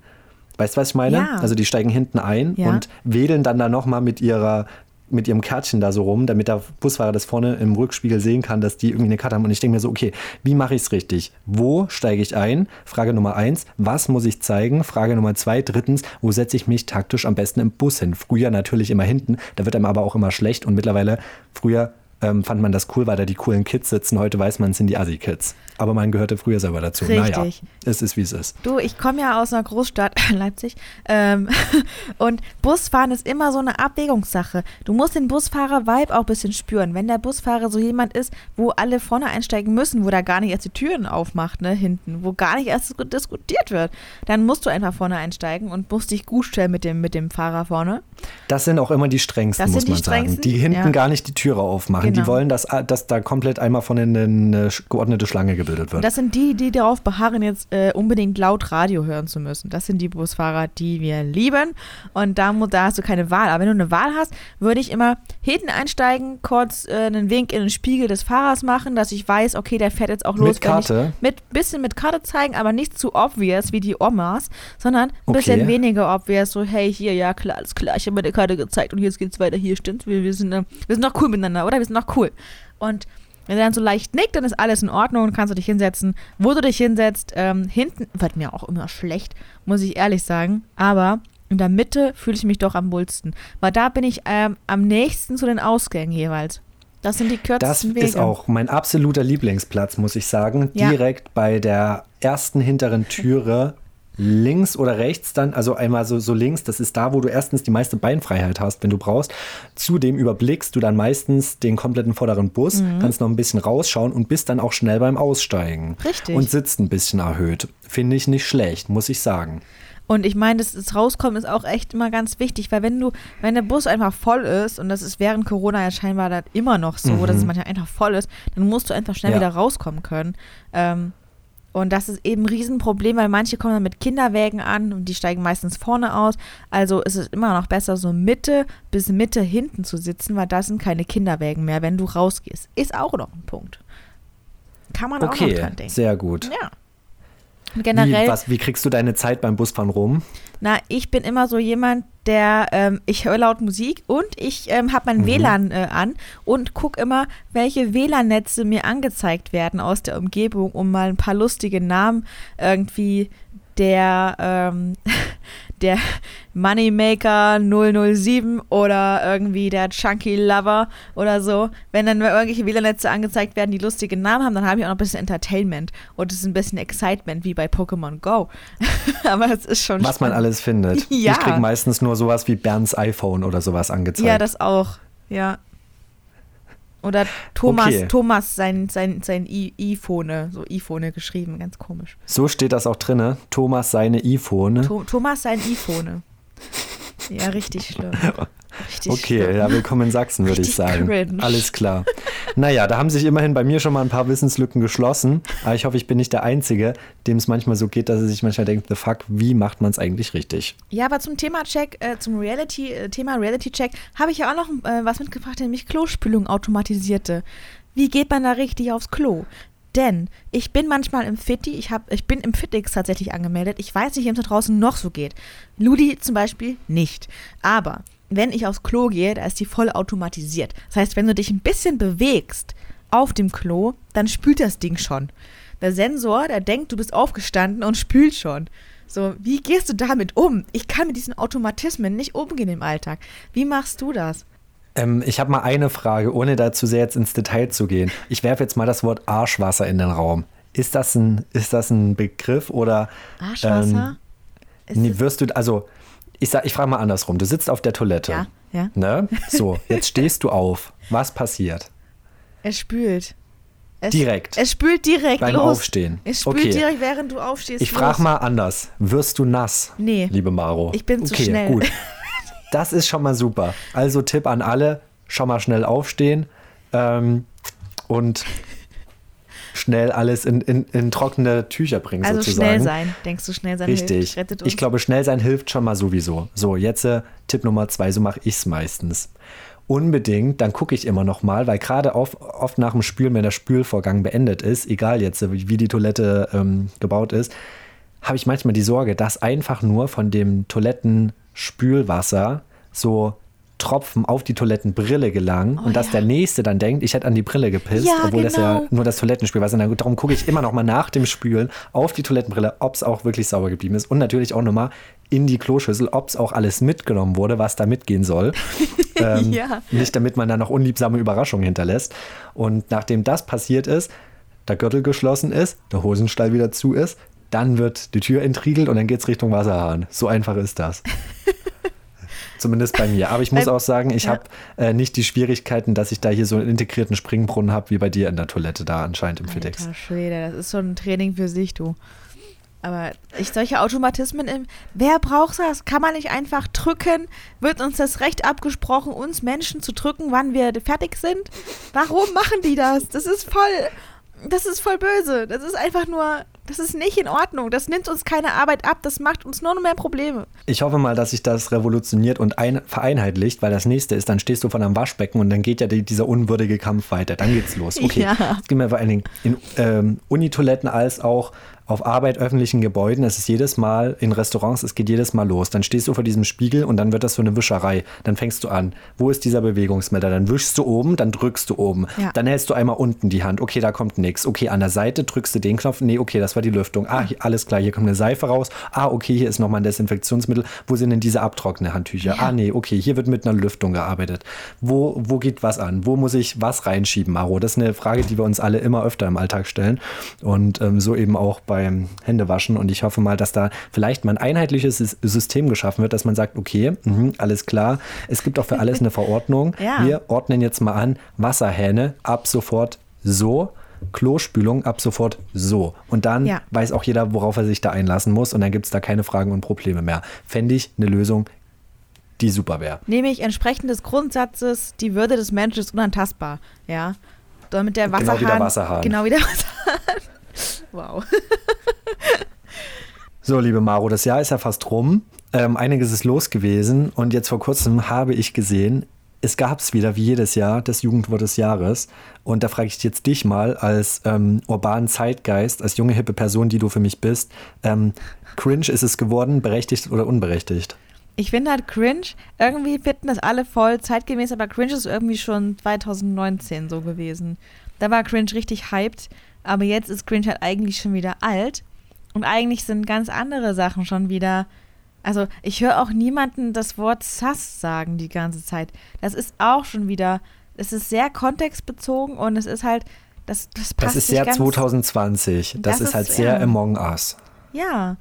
[SPEAKER 1] Weißt du, was ich meine?
[SPEAKER 2] Ja.
[SPEAKER 1] Also die steigen hinten ein
[SPEAKER 2] Ja.
[SPEAKER 1] und wedeln dann da nochmal mit ihrer mit ihrem Kärtchen da so rum, damit der Busfahrer das vorne im Rückspiegel sehen kann, dass die irgendwie eine Karte haben. Und ich denke mir so, okay, wie mache ich es richtig? Wo steige ich ein? Frage Nummer eins, was muss ich zeigen? Frage Nummer zwei, drittens, wo setze ich mich taktisch am besten im Bus hin? Früher natürlich immer hinten, da wird einem aber auch immer schlecht und mittlerweile, früher ähm, fand man das cool, weil da die coolen Kids sitzen. Heute weiß man, es sind die Assi-Kids. Aber man gehörte früher selber dazu. Naja,
[SPEAKER 2] Richtig.
[SPEAKER 1] es ist, wie es ist.
[SPEAKER 2] Du, ich komme ja aus einer Großstadt, *laughs* Leipzig, ähm, *laughs* und Busfahren ist immer so eine Abwägungssache. Du musst den Busfahrer-Vibe auch ein bisschen spüren. Wenn der Busfahrer so jemand ist, wo alle vorne einsteigen müssen, wo der gar nicht erst die Türen aufmacht, ne, hinten, wo gar nicht erst dis- diskutiert wird, dann musst du einfach vorne einsteigen und musst dich gut stellen mit dem, mit dem Fahrer vorne.
[SPEAKER 1] Das sind auch immer die strengsten,
[SPEAKER 2] Das
[SPEAKER 1] muss
[SPEAKER 2] sind die
[SPEAKER 1] man sagen. Die hinten
[SPEAKER 2] ja.
[SPEAKER 1] gar nicht die Türe aufmachen.
[SPEAKER 2] Genau.
[SPEAKER 1] wollen, dass, dass da komplett einmal von eine geordnete Schlange gebildet wird.
[SPEAKER 2] Das sind die, die darauf beharren, jetzt äh, unbedingt laut Radio hören zu müssen. Das sind die Busfahrer, die wir lieben. Und da, da hast du keine Wahl. Aber wenn du eine Wahl hast, würde ich immer hinten einsteigen, kurz äh, einen Wink in den Spiegel des Fahrers machen, dass ich weiß, okay, der fährt jetzt auch los.
[SPEAKER 1] Mit Karte?
[SPEAKER 2] Ich, mit bisschen mit Karte zeigen, aber nicht zu obvious wie die Omas, sondern ein bisschen
[SPEAKER 1] Okay.
[SPEAKER 2] weniger obvious. So, hey, hier, ja klar, alles klar, ich habe meine Karte gezeigt und jetzt geht's weiter. Hier, stimmt. Wir, wir, sind, äh, wir sind noch cool miteinander, oder? Wir sind noch cool. Und wenn er dann so leicht nickt, dann ist alles in Ordnung und kannst du dich hinsetzen. Wo du dich hinsetzt, ähm, hinten wird mir auch immer schlecht, muss ich ehrlich sagen. Aber in der Mitte fühle ich mich doch am wohlsten. Weil da bin ich ähm, am nächsten zu den Ausgängen jeweils. Das sind die
[SPEAKER 1] Das
[SPEAKER 2] kürzesten Wege.
[SPEAKER 1] ist auch mein absoluter Lieblingsplatz, muss ich sagen.
[SPEAKER 2] Ja.
[SPEAKER 1] Direkt bei der ersten hinteren Türe. Links oder rechts dann, also einmal so, so links, das ist da, wo du erstens die meiste Beinfreiheit hast, wenn du brauchst. Zudem überblickst du dann meistens den kompletten vorderen Bus,
[SPEAKER 2] Mhm.
[SPEAKER 1] kannst noch ein bisschen rausschauen und bist dann auch schnell beim Aussteigen.
[SPEAKER 2] Richtig.
[SPEAKER 1] Und sitzt ein bisschen erhöht. Finde ich nicht schlecht, muss ich sagen.
[SPEAKER 2] Und ich meine, das, das Rauskommen ist auch echt immer ganz wichtig, weil wenn du, wenn der Bus einfach voll ist, und das ist während Corona ja scheinbar immer noch so, dass es manchmal einfach voll ist, dann musst du einfach schnell
[SPEAKER 1] Ja.
[SPEAKER 2] wieder rauskommen können. Ähm, und das ist eben ein Riesenproblem, weil manche kommen dann mit Kinderwägen an und die steigen meistens vorne aus. Also ist es immer noch besser, so Mitte bis Mitte hinten zu sitzen, weil da sind keine Kinderwägen mehr, wenn du rausgehst. Ist auch noch ein Punkt. Kann man auch noch
[SPEAKER 1] Okay,
[SPEAKER 2] dran denken.
[SPEAKER 1] sehr gut.
[SPEAKER 2] Ja. Generell.
[SPEAKER 1] Wie, was, wie kriegst du deine Zeit beim Busfahren rum?
[SPEAKER 2] Na, ich bin immer so jemand, der, ähm, ich höre laut Musik und ich ähm, habe mein WLAN äh, an und gucke immer, welche WLAN-Netze mir angezeigt werden aus der Umgebung, um mal ein paar lustige Namen irgendwie der, ähm, *laughs* der Moneymaker 007 oder irgendwie der Chunky Lover oder so. Wenn dann irgendwelche WLAN-Netze angezeigt werden, die lustige Namen haben, dann habe ich auch noch ein bisschen Entertainment und es ist ein bisschen Excitement wie bei Pokémon Go. *laughs* Aber es ist schon
[SPEAKER 1] Was man
[SPEAKER 2] spannend.
[SPEAKER 1] alles findet. *laughs*
[SPEAKER 2] Ja.
[SPEAKER 1] Ich kriege meistens nur sowas wie Bernds iPhone oder sowas angezeigt.
[SPEAKER 2] Ja, das auch. Ja. Oder Thomas,
[SPEAKER 1] Okay.
[SPEAKER 2] Thomas sein, sein, sein iPhone, so iPhone geschrieben, ganz komisch.
[SPEAKER 1] so steht das auch drinne. Thomas seine iPhone.
[SPEAKER 2] Tho Thomas sein iPhone. Ja, richtig schlimm. *laughs* Richtig
[SPEAKER 1] Okay,
[SPEAKER 2] schlimm.
[SPEAKER 1] ja, willkommen in Sachsen, würde ich sagen.
[SPEAKER 2] cringe.
[SPEAKER 1] Alles klar. Naja, da haben sich immerhin bei mir schon mal ein paar Wissenslücken geschlossen. Aber ich hoffe, ich bin nicht der Einzige, dem es manchmal so geht, dass er sich manchmal denkt, the fuck, wie macht man es eigentlich richtig?
[SPEAKER 2] Ja, aber zum Thema Check, äh, zum Reality, äh, Thema Reality Check, habe ich ja auch noch äh, was mitgebracht, nämlich Klospülung automatisierte. Wie geht man da richtig aufs Klo? Denn ich bin manchmal im Fitti, ich, hab, ich bin im Fittix tatsächlich angemeldet. Ich weiß nicht, wie es da draußen noch so geht. Ludi zum Beispiel nicht. Aber wenn ich aufs Klo gehe, da ist die voll automatisiert. Das heißt, wenn du dich ein bisschen bewegst auf dem Klo, dann spült das Ding schon. Der Sensor, der denkt, du bist aufgestanden und spült schon. So, wie gehst du damit um? Ich kann mit diesen Automatismen nicht umgehen im Alltag. Wie machst du das?
[SPEAKER 1] Ähm, ich habe mal eine Frage, ohne dazu sehr jetzt ins Detail zu gehen. Ich werfe jetzt mal das Wort Arschwasser in den Raum. Ist das ein, ist das ein Begriff oder
[SPEAKER 2] Arschwasser?
[SPEAKER 1] ähm, nee, wirst du, also ich, sag- ich frage mal andersrum. Du sitzt auf der Toilette.
[SPEAKER 2] Ja, ja.
[SPEAKER 1] Ne? *laughs* So, jetzt stehst du auf. Was passiert?
[SPEAKER 2] Es spült. Es,
[SPEAKER 1] Direkt.
[SPEAKER 2] Es spült direkt
[SPEAKER 1] Beim
[SPEAKER 2] los.
[SPEAKER 1] Aufstehen.
[SPEAKER 2] Es spült
[SPEAKER 1] Okay.
[SPEAKER 2] direkt, während du aufstehst.
[SPEAKER 1] Ich frage mal anders. Wirst du nass?
[SPEAKER 2] Nee.
[SPEAKER 1] Liebe Maro.
[SPEAKER 2] Ich bin zu
[SPEAKER 1] okay,
[SPEAKER 2] schnell.
[SPEAKER 1] gut. *laughs* Das ist schon mal super. Also Tipp an alle, schon mal schnell aufstehen ähm, und schnell alles in, in, in trockene Tücher bringen
[SPEAKER 2] Also
[SPEAKER 1] sozusagen.
[SPEAKER 2] schnell sein. Denkst du, schnell sein
[SPEAKER 1] Richtig.
[SPEAKER 2] hilft?
[SPEAKER 1] Ich glaube, schnell sein hilft schon mal sowieso. So, jetzt äh, Tipp Nummer zwei, so mache ich es meistens. Unbedingt, dann gucke ich immer noch mal, weil gerade oft, oft nach dem Spülen, wenn der Spülvorgang beendet ist, egal jetzt, äh, wie die Toilette ähm, gebaut ist, habe ich manchmal die Sorge, dass einfach nur von dem Toilettenspülwasser so Tropfen auf die Toilettenbrille gelangen und dass
[SPEAKER 2] ja.
[SPEAKER 1] der Nächste dann denkt, ich hätte an die Brille gepisst,
[SPEAKER 2] Ja,
[SPEAKER 1] obwohl das ja
[SPEAKER 2] genau.
[SPEAKER 1] nur das Toilettenspülwasser ist. Darum gucke ich immer noch mal nach dem Spülen auf die Toilettenbrille, ob es auch wirklich sauber geblieben ist und natürlich auch noch mal in die Kloschüssel, ob es auch alles mitgenommen wurde, was da mitgehen soll. *laughs* ähm,
[SPEAKER 2] Ja.
[SPEAKER 1] Nicht, damit man da noch unliebsame Überraschungen hinterlässt. Und nachdem das passiert ist, der Gürtel geschlossen ist, der Hosenstall wieder zu ist, dann wird die Tür entriegelt und dann geht es Richtung Wasserhahn. So einfach ist das. *laughs* Zumindest bei mir. Aber ich muss
[SPEAKER 2] Beim-
[SPEAKER 1] auch sagen, ich
[SPEAKER 2] ja.
[SPEAKER 1] habe äh, nicht die Schwierigkeiten, dass ich da hier so einen integrierten Springbrunnen habe, wie bei dir in der Toilette da anscheinend im FedEx.
[SPEAKER 2] Schwede, das ist schon ein Training für sich, du. Aber ich solche Automatismen im. Wer braucht das? Kann man nicht einfach drücken? Wird uns das Recht abgesprochen, uns Menschen zu drücken, wann wir fertig sind? Warum machen die das? Das ist voll. Das ist voll böse. Das ist einfach nur. Das ist nicht in Ordnung. Das nimmt uns keine Arbeit ab. Das macht uns nur noch mehr Probleme.
[SPEAKER 1] Ich hoffe mal, dass sich das revolutioniert und ein, vereinheitlicht, weil das nächste ist, dann stehst du vor einem Waschbecken und dann geht ja die, dieser unwürdige Kampf weiter. Dann geht's los. Okay. *laughs*
[SPEAKER 2] Ja.
[SPEAKER 1] Es geht mir vor allen Dingen in ähm, Unitoiletten als auch auf Arbeit, öffentlichen Gebäuden. Es ist jedes Mal in Restaurants, es geht jedes Mal los. Dann stehst du vor diesem Spiegel und dann wird das so eine Wischerei. Dann fängst du an. Wo ist dieser Bewegungsmelder? Dann wischst du oben, dann drückst du oben.
[SPEAKER 2] Ja.
[SPEAKER 1] Dann hältst du einmal unten die Hand. Okay, da kommt nichts. Okay, an der Seite drückst du den Knopf. Nee, okay, das war die Lüftung. Ah, hier, alles klar, hier kommt eine Seife raus. Ah, okay, hier ist nochmal ein Desinfektionsmittel. Wo sind denn diese abtrocknende Handtücher? Ah, nee, okay, hier wird mit einer Lüftung gearbeitet. Wo, wo geht was an? Wo muss ich was reinschieben, Maro? Das ist eine Frage, die wir uns alle immer öfter im Alltag stellen. Und ähm, so eben auch beim Händewaschen. Und ich hoffe mal, dass da vielleicht mal ein einheitliches Sys- System geschaffen wird, dass man sagt, okay, mhm, alles klar. Es gibt auch für alles eine Verordnung. *laughs*
[SPEAKER 2] Ja.
[SPEAKER 1] Wir ordnen jetzt mal an, Wasserhähne ab sofort so. Klospülung ab sofort so. Und dann
[SPEAKER 2] Ja.
[SPEAKER 1] weiß auch jeder, worauf er sich da einlassen muss. Und dann gibt es da keine Fragen und Probleme mehr. Fände ich eine Lösung, die super wäre.
[SPEAKER 2] Nämlich entsprechend des Grundsatzes, die Würde des Menschen ist unantastbar. Ja. Damit der
[SPEAKER 1] Genau
[SPEAKER 2] Wasserhahn.
[SPEAKER 1] wie der Wasserhahn.
[SPEAKER 2] Genau wie der *laughs* Wasserhahn. Wow. *laughs*
[SPEAKER 1] So, liebe Maro, das Jahr ist ja fast rum. Ähm, einiges ist los gewesen. Und jetzt vor kurzem habe ich gesehen, es gab es wieder, wie jedes Jahr, das Jugendwort des Jahres. Und da frage ich jetzt dich mal als ähm, urbanen Zeitgeist, als junge, hippe Person, die du für mich bist. Ähm, cringe ist es geworden, berechtigt oder unberechtigt?
[SPEAKER 2] Ich finde halt cringe, irgendwie finden das alle voll zeitgemäß, aber cringe ist irgendwie schon 2019 so gewesen. Da war cringe richtig hyped, aber jetzt ist cringe halt eigentlich schon wieder alt. Und eigentlich sind ganz andere Sachen schon wieder. Also, ich höre auch niemanden das Wort sass sagen die ganze Zeit. Das ist auch schon wieder. Es ist sehr kontextbezogen und es ist halt. Das, das passt
[SPEAKER 1] Das ist sehr
[SPEAKER 2] ganz,
[SPEAKER 1] 2020. Das,
[SPEAKER 2] Das
[SPEAKER 1] ist halt
[SPEAKER 2] ist,
[SPEAKER 1] sehr
[SPEAKER 2] ja.
[SPEAKER 1] Among Us.
[SPEAKER 2] Ja.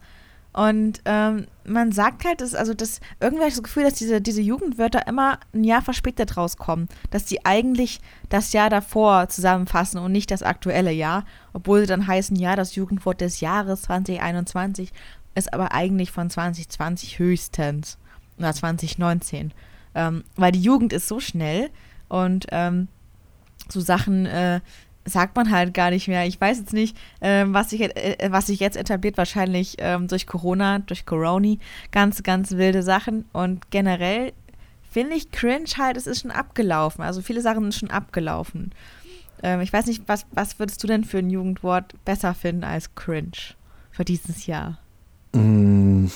[SPEAKER 2] Und ähm, man sagt halt, dass, also das, irgendwie habe ich das Gefühl, dass diese, diese Jugendwörter immer ein Jahr verspätet rauskommen. Dass die eigentlich das Jahr davor zusammenfassen und nicht das aktuelle Jahr. Obwohl sie dann heißen, ja, das Jugendwort des Jahres 2021 ist aber eigentlich von 2020 höchstens. Oder 2019. Ähm, weil die Jugend ist so schnell und ähm, so Sachen äh, sagt man halt gar nicht mehr. Ich weiß jetzt nicht, ähm, was, sich, äh, was sich jetzt etabliert, wahrscheinlich ähm, durch Corona, durch Corona, ganz, ganz wilde Sachen. Und generell finde ich cringe halt, es ist schon abgelaufen. Also viele Sachen sind schon abgelaufen. Ähm, ich weiß nicht, was, was würdest du denn für ein Jugendwort besser finden als cringe für dieses Jahr?
[SPEAKER 1] Mm,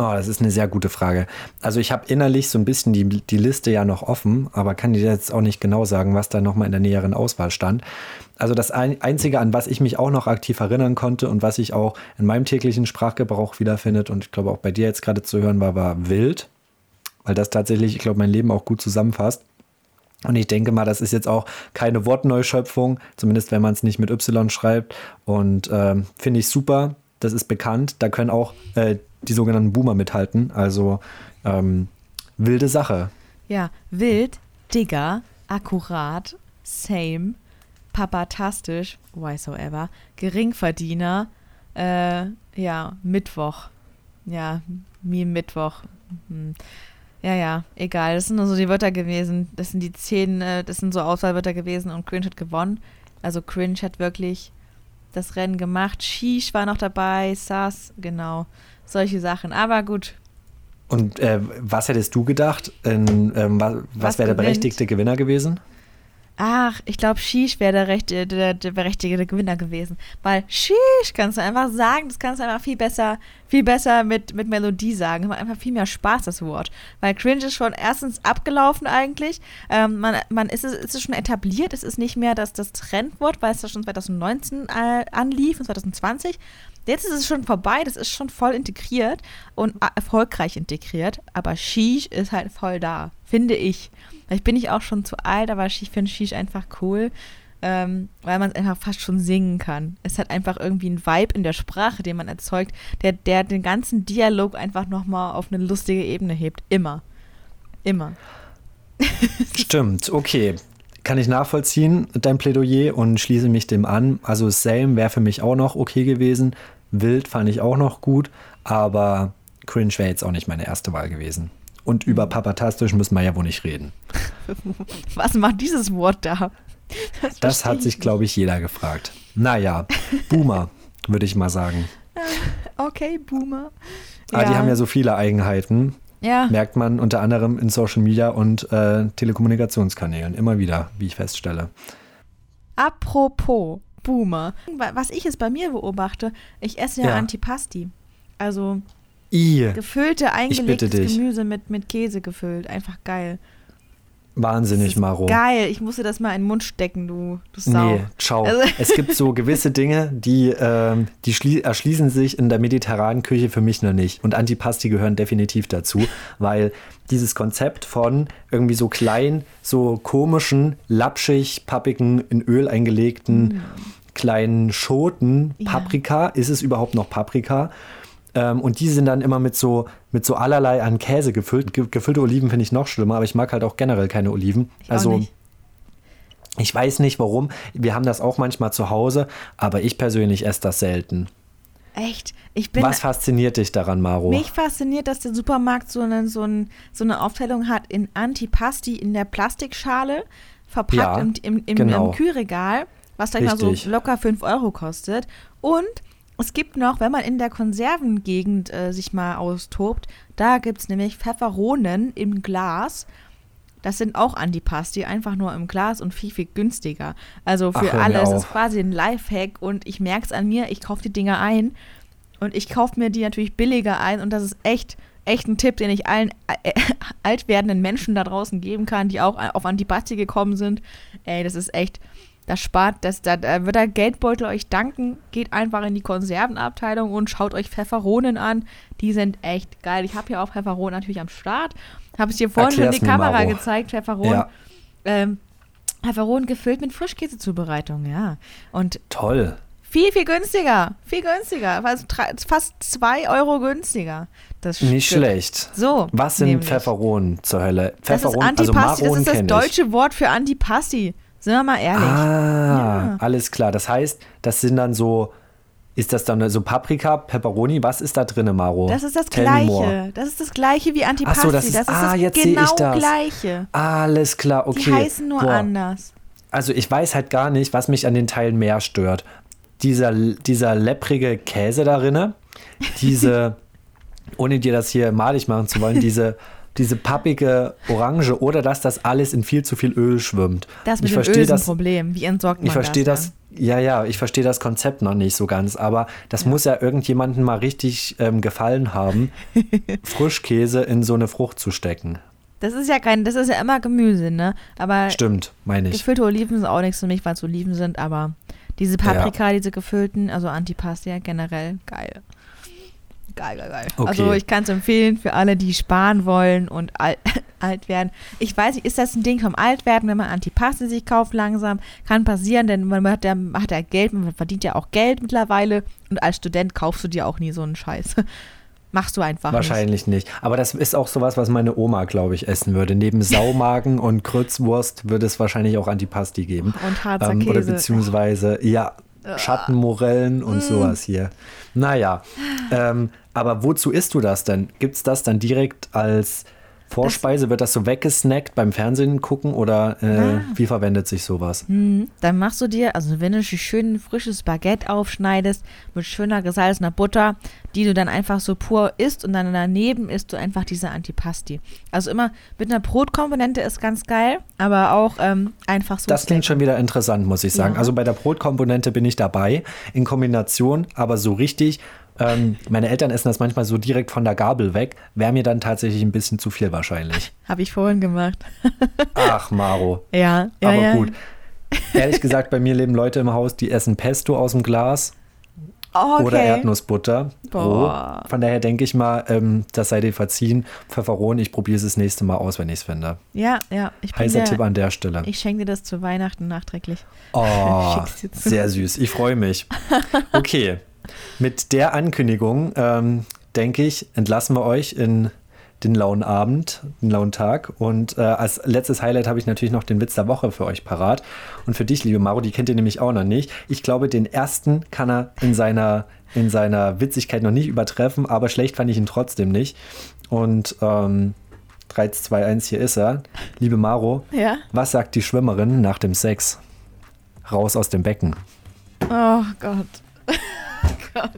[SPEAKER 1] Oh, das ist eine sehr gute Frage. Also ich habe innerlich so ein bisschen die, die Liste ja noch offen, aber kann dir jetzt auch nicht genau sagen, was da nochmal in der näheren Auswahl stand. Also das ein, Einzige, an was ich mich auch noch aktiv erinnern konnte und was ich auch in meinem täglichen Sprachgebrauch wiederfindet und ich glaube auch bei dir jetzt gerade zu hören war, war wild, weil das tatsächlich, ich glaube, mein Leben auch gut zusammenfasst. Und ich denke mal, das ist jetzt auch keine Wortneuschöpfung, zumindest wenn man es nicht mit Y schreibt. Und ähm, finde ich super, das ist bekannt. Da können auch äh, die sogenannten Boomer mithalten. Also ähm, wilde Sache.
[SPEAKER 2] Ja, wild, Digger, akkurat, same, papatastisch, whysoever, Geringverdiener, äh, ja, Mittwoch. Ja, wie Mittwoch. Hm. Ja, ja, egal. Das sind nur so die Wörter gewesen. Das sind die zehn, äh, das sind so Auswahlwörter gewesen und Cringe hat gewonnen. Also Cringe hat wirklich das Rennen gemacht. Sheesh war noch dabei, Sass, genau. Solche Sachen. Aber gut.
[SPEAKER 1] Und äh, was hättest du gedacht? Ähm, was, was wäre der berechtigte Gewinner gewesen?
[SPEAKER 2] Ach, ich glaube, Shish wäre der, Recht, der, der berechtigte Gewinner gewesen. Weil Shish kannst du einfach sagen, das kannst du einfach viel besser, viel besser mit, mit Melodie sagen. Macht einfach viel mehr Spaß, das Wort. Weil Cringe ist schon erstens abgelaufen eigentlich. Ähm, man, man ist, es, ist es schon etabliert. Es ist nicht mehr das, das Trendwort, weil es da schon 2019 äh, anlief und 2020. Jetzt ist es schon vorbei, das ist schon voll integriert und erfolgreich integriert. Aber Shish ist halt voll da, finde ich. Vielleicht bin ich auch schon zu alt, aber ich finde Shish einfach cool, ähm, weil man es einfach fast schon singen kann. Es hat einfach irgendwie einen Vibe in der Sprache, den man erzeugt, der, der den ganzen Dialog einfach nochmal auf eine lustige Ebene hebt. Immer. Immer. *laughs*
[SPEAKER 1] Stimmt, okay. Kann ich nachvollziehen, dein Plädoyer und schließe mich dem an. Also Same wäre für mich auch noch okay gewesen. Wild fand ich auch noch gut, aber Cringe wäre jetzt auch nicht meine erste Wahl gewesen. Und über mhm. Papatastisch müssen wir ja wohl nicht reden. *laughs*
[SPEAKER 2] Was macht dieses Wort da?
[SPEAKER 1] Das, das hat sich, glaube ich, jeder gefragt. Naja, Boomer, würde ich mal sagen.
[SPEAKER 2] Okay, Boomer.
[SPEAKER 1] Aber ja. die haben ja so viele Eigenheiten. Ja. Merkt man unter anderem in Social Media und äh, Telekommunikationskanälen immer wieder, wie ich feststelle.
[SPEAKER 2] Apropos Boomer. Was ich jetzt bei mir beobachte, ich esse ja, ja. Antipasti. Also I. gefüllte, eingelegtes Gemüse mit, mit Käse gefüllt. Einfach geil.
[SPEAKER 1] Wahnsinnig, Maro.
[SPEAKER 2] Geil, ich musste das mal in den Mund stecken, du, du Sau. Nee,
[SPEAKER 1] ciao. Also *laughs* es gibt so gewisse Dinge, die, äh, die erschließen sich in der mediterranen Küche für mich noch nicht. Und Antipasti gehören definitiv dazu, weil dieses Konzept von irgendwie so klein, so komischen, lapschig, pappigen, in Öl eingelegten mm. Kleinen Schoten, Paprika, ja. ist es überhaupt noch Paprika? Ähm, und die sind dann immer mit so, mit so allerlei an Käse gefüllt. Ge gefüllte Oliven finde ich noch schlimmer, aber ich mag halt auch generell keine Oliven. Ich also ich weiß nicht warum. Wir haben das auch manchmal zu Hause, aber ich persönlich esse das selten.
[SPEAKER 2] Echt?
[SPEAKER 1] Ich bin, Was fasziniert dich daran, Maro?
[SPEAKER 2] Mich fasziniert, dass der Supermarkt so eine, so, ein, so eine Aufteilung hat in Antipasti in der Plastikschale, verpackt ja, im, im, im, genau. im Kühlregal, was dann mal so locker 5 Euro kostet. Und es gibt noch, wenn man in der Konservengegend äh, sich mal austobt, da gibt es nämlich Pfefferonen im Glas. Das sind auch Antipasti, einfach nur im Glas und viel, viel günstiger. Also für Ach, alle ist es quasi ein Lifehack und ich merke es an mir, ich kaufe die Dinger ein und ich kaufe mir die natürlich billiger ein und das ist echt, echt ein Tipp, den ich allen äh, *laughs* alt werdenden Menschen da draußen geben kann, die auch auf Antipasti gekommen sind. Ey, das ist echt, das spart, das, da, wird der Geldbeutel euch danken. Geht einfach in die Konservenabteilung und schaut euch Pfefferonen an. Die sind echt geil. Ich habe hier auch Pfefferonen natürlich am Start. Habe es dir vorhin schon in die Kamera Maro. gezeigt, Pfefferonen. Ja. Ähm, Pfefferonen gefüllt mit Frischkäsezubereitung, ja. Und
[SPEAKER 1] Toll.
[SPEAKER 2] Viel, viel günstiger. Viel günstiger. Fast zwei Euro günstiger.
[SPEAKER 1] Das Nicht schlecht.
[SPEAKER 2] So.
[SPEAKER 1] Was sind nämlich. Pfefferonen zur Hölle?
[SPEAKER 2] Pfefferonen, das ist Antipasti, also das ist das deutsche Wort für Antipasti. Sind wir mal ehrlich.
[SPEAKER 1] Ah, ja. alles klar. Das heißt, das sind dann so, ist das dann so Paprika, Pepperoni? Was ist da drin, Maro?
[SPEAKER 2] Das ist das Tell Gleiche. Das ist das Gleiche wie Antipasti. So, das ist das, ist ah, das jetzt genau ich das. Gleiche.
[SPEAKER 1] Alles klar, okay. Die
[SPEAKER 2] heißen nur Boah. anders.
[SPEAKER 1] Also ich weiß halt gar nicht, was mich an den Teilen mehr stört. Dieser, dieser lepprige Käse darinne, diese, *laughs* ohne dir das hier malig machen zu wollen, diese *laughs* diese pappige Orange oder dass das alles in viel zu viel Öl schwimmt.
[SPEAKER 2] Das mit ich Öl ist ein Problem. Wie entsorgt man
[SPEAKER 1] ich verstehe das? das ja, ja, ich verstehe das Konzept noch nicht so ganz, aber das ja. muss ja irgendjemandem mal richtig ähm, gefallen haben, *laughs* Frischkäse in so eine Frucht zu stecken.
[SPEAKER 2] Das ist ja kein, das ist ja immer Gemüse, ne? Aber
[SPEAKER 1] Stimmt, meine ich.
[SPEAKER 2] Gefüllte Oliven sind auch nichts für mich, weil es Oliven sind, aber diese Paprika, ja. diese gefüllten, also Antipasti generell, geil. Geil, geil, geil. Okay. Also ich kann es empfehlen für alle, die sparen wollen und *laughs* alt werden. Ich weiß nicht, ist das ein Ding vom Altwerden, wenn man Antipaste sich kauft langsam? Kann passieren, denn man hat ja, hat ja Geld, man verdient ja auch Geld mittlerweile und als Student kaufst du dir auch nie so einen Scheiß. *laughs* Machst du einfach
[SPEAKER 1] Wahrscheinlich nicht. nicht. Aber das ist auch sowas, was meine Oma, glaube ich, essen würde. Neben Saumagen *laughs* und Grützwurst würde es wahrscheinlich auch Antipasti geben.
[SPEAKER 2] Und Harzer
[SPEAKER 1] ähm. Oder beziehungsweise, ja, Schattenmorellen und mm. sowas hier. Naja, ähm, aber wozu isst du das denn? Gibt es das dann direkt als Vorspeise? Das, wird das so weggesnackt beim Fernsehen gucken oder äh, ah. wie verwendet sich sowas?
[SPEAKER 2] Mhm. Dann machst du dir, also wenn du schön frisches Baguette aufschneidest mit schöner gesalzener Butter, die du dann einfach so pur isst und dann daneben isst du einfach diese Antipasti. Also immer mit einer Brotkomponente ist ganz geil, aber auch ähm, einfach so.
[SPEAKER 1] Das klingt schon wieder interessant, muss ich sagen. Ja. Also bei der Brotkomponente bin ich dabei in Kombination, aber so richtig ähm, meine Eltern essen das manchmal so direkt von der Gabel weg. Wäre mir dann tatsächlich ein bisschen zu viel wahrscheinlich. *laughs*
[SPEAKER 2] Habe ich vorhin gemacht. *laughs*
[SPEAKER 1] Ach, Maro.
[SPEAKER 2] Ja,
[SPEAKER 1] ja. Aber
[SPEAKER 2] ja.
[SPEAKER 1] gut. Ehrlich gesagt, bei mir leben Leute im Haus, die essen Pesto aus dem Glas.
[SPEAKER 2] Oh, okay.
[SPEAKER 1] Oder Erdnussbutter. Boah. Von daher denke ich mal, ähm, das sei dir verziehen. Pfefferon, ich probiere es das nächste Mal aus, wenn ich es finde.
[SPEAKER 2] Ja, ja. Ich
[SPEAKER 1] Heißer Tipp an der Stelle.
[SPEAKER 2] Ich schenke dir das zu Weihnachten nachträglich.
[SPEAKER 1] Oh, *laughs* sehr süß. Ich freue mich. Okay, mit der Ankündigung, ähm, denke ich, entlassen wir euch in den lauen Abend, den lauen Tag. Und äh, als letztes Highlight habe ich natürlich noch den Witz der Woche für euch parat. Und für dich, liebe Maro, die kennt ihr nämlich auch noch nicht. Ich glaube, den ersten kann er in seiner, in seiner Witzigkeit noch nicht übertreffen, aber schlecht fand ich ihn trotzdem nicht. Und ähm, 3, 2, 1, hier ist er. Liebe Maro,
[SPEAKER 2] ja?
[SPEAKER 1] was sagt die Schwimmerin nach dem Sex? Raus aus dem Becken.
[SPEAKER 2] Oh Gott.
[SPEAKER 1] Gott.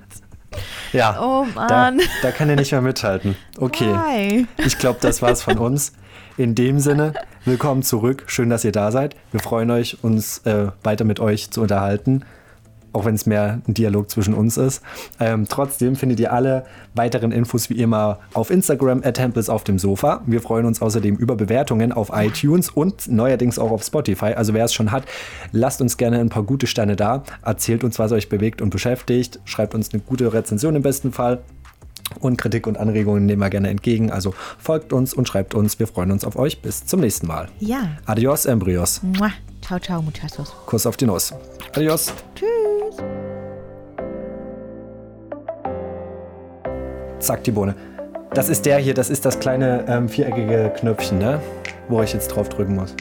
[SPEAKER 1] Ja,
[SPEAKER 2] oh Mann.
[SPEAKER 1] Da, da kann er nicht mehr mithalten. Okay, Why? ich glaube, das war's von uns. In dem Sinne, willkommen zurück. Schön, dass ihr da seid. Wir freuen euch, uns äh, weiter mit euch zu unterhalten auch wenn es mehr ein Dialog zwischen uns ist. Ähm, trotzdem findet ihr alle weiteren Infos wie immer auf Instagram at Temples auf dem Sofa. Wir freuen uns außerdem über Bewertungen auf iTunes und neuerdings auch auf Spotify. Also wer es schon hat, lasst uns gerne ein paar gute Steine da. Erzählt uns, was euch bewegt und beschäftigt. Schreibt uns eine gute Rezension im besten Fall. Und Kritik und Anregungen nehmen wir gerne entgegen. Also folgt uns und schreibt uns. Wir freuen uns auf euch. Bis zum nächsten Mal.
[SPEAKER 2] Ja.
[SPEAKER 1] Adios, Embryos.
[SPEAKER 2] Mua. Ciao, ciao, muchachos.
[SPEAKER 1] Kuss auf die Nuss. Adios.
[SPEAKER 2] Tschüss.
[SPEAKER 1] Zack, die Bohne. Das ist der hier, das ist das kleine ähm, viereckige Knöpfchen, ne? Wo ich jetzt drauf drücken muss.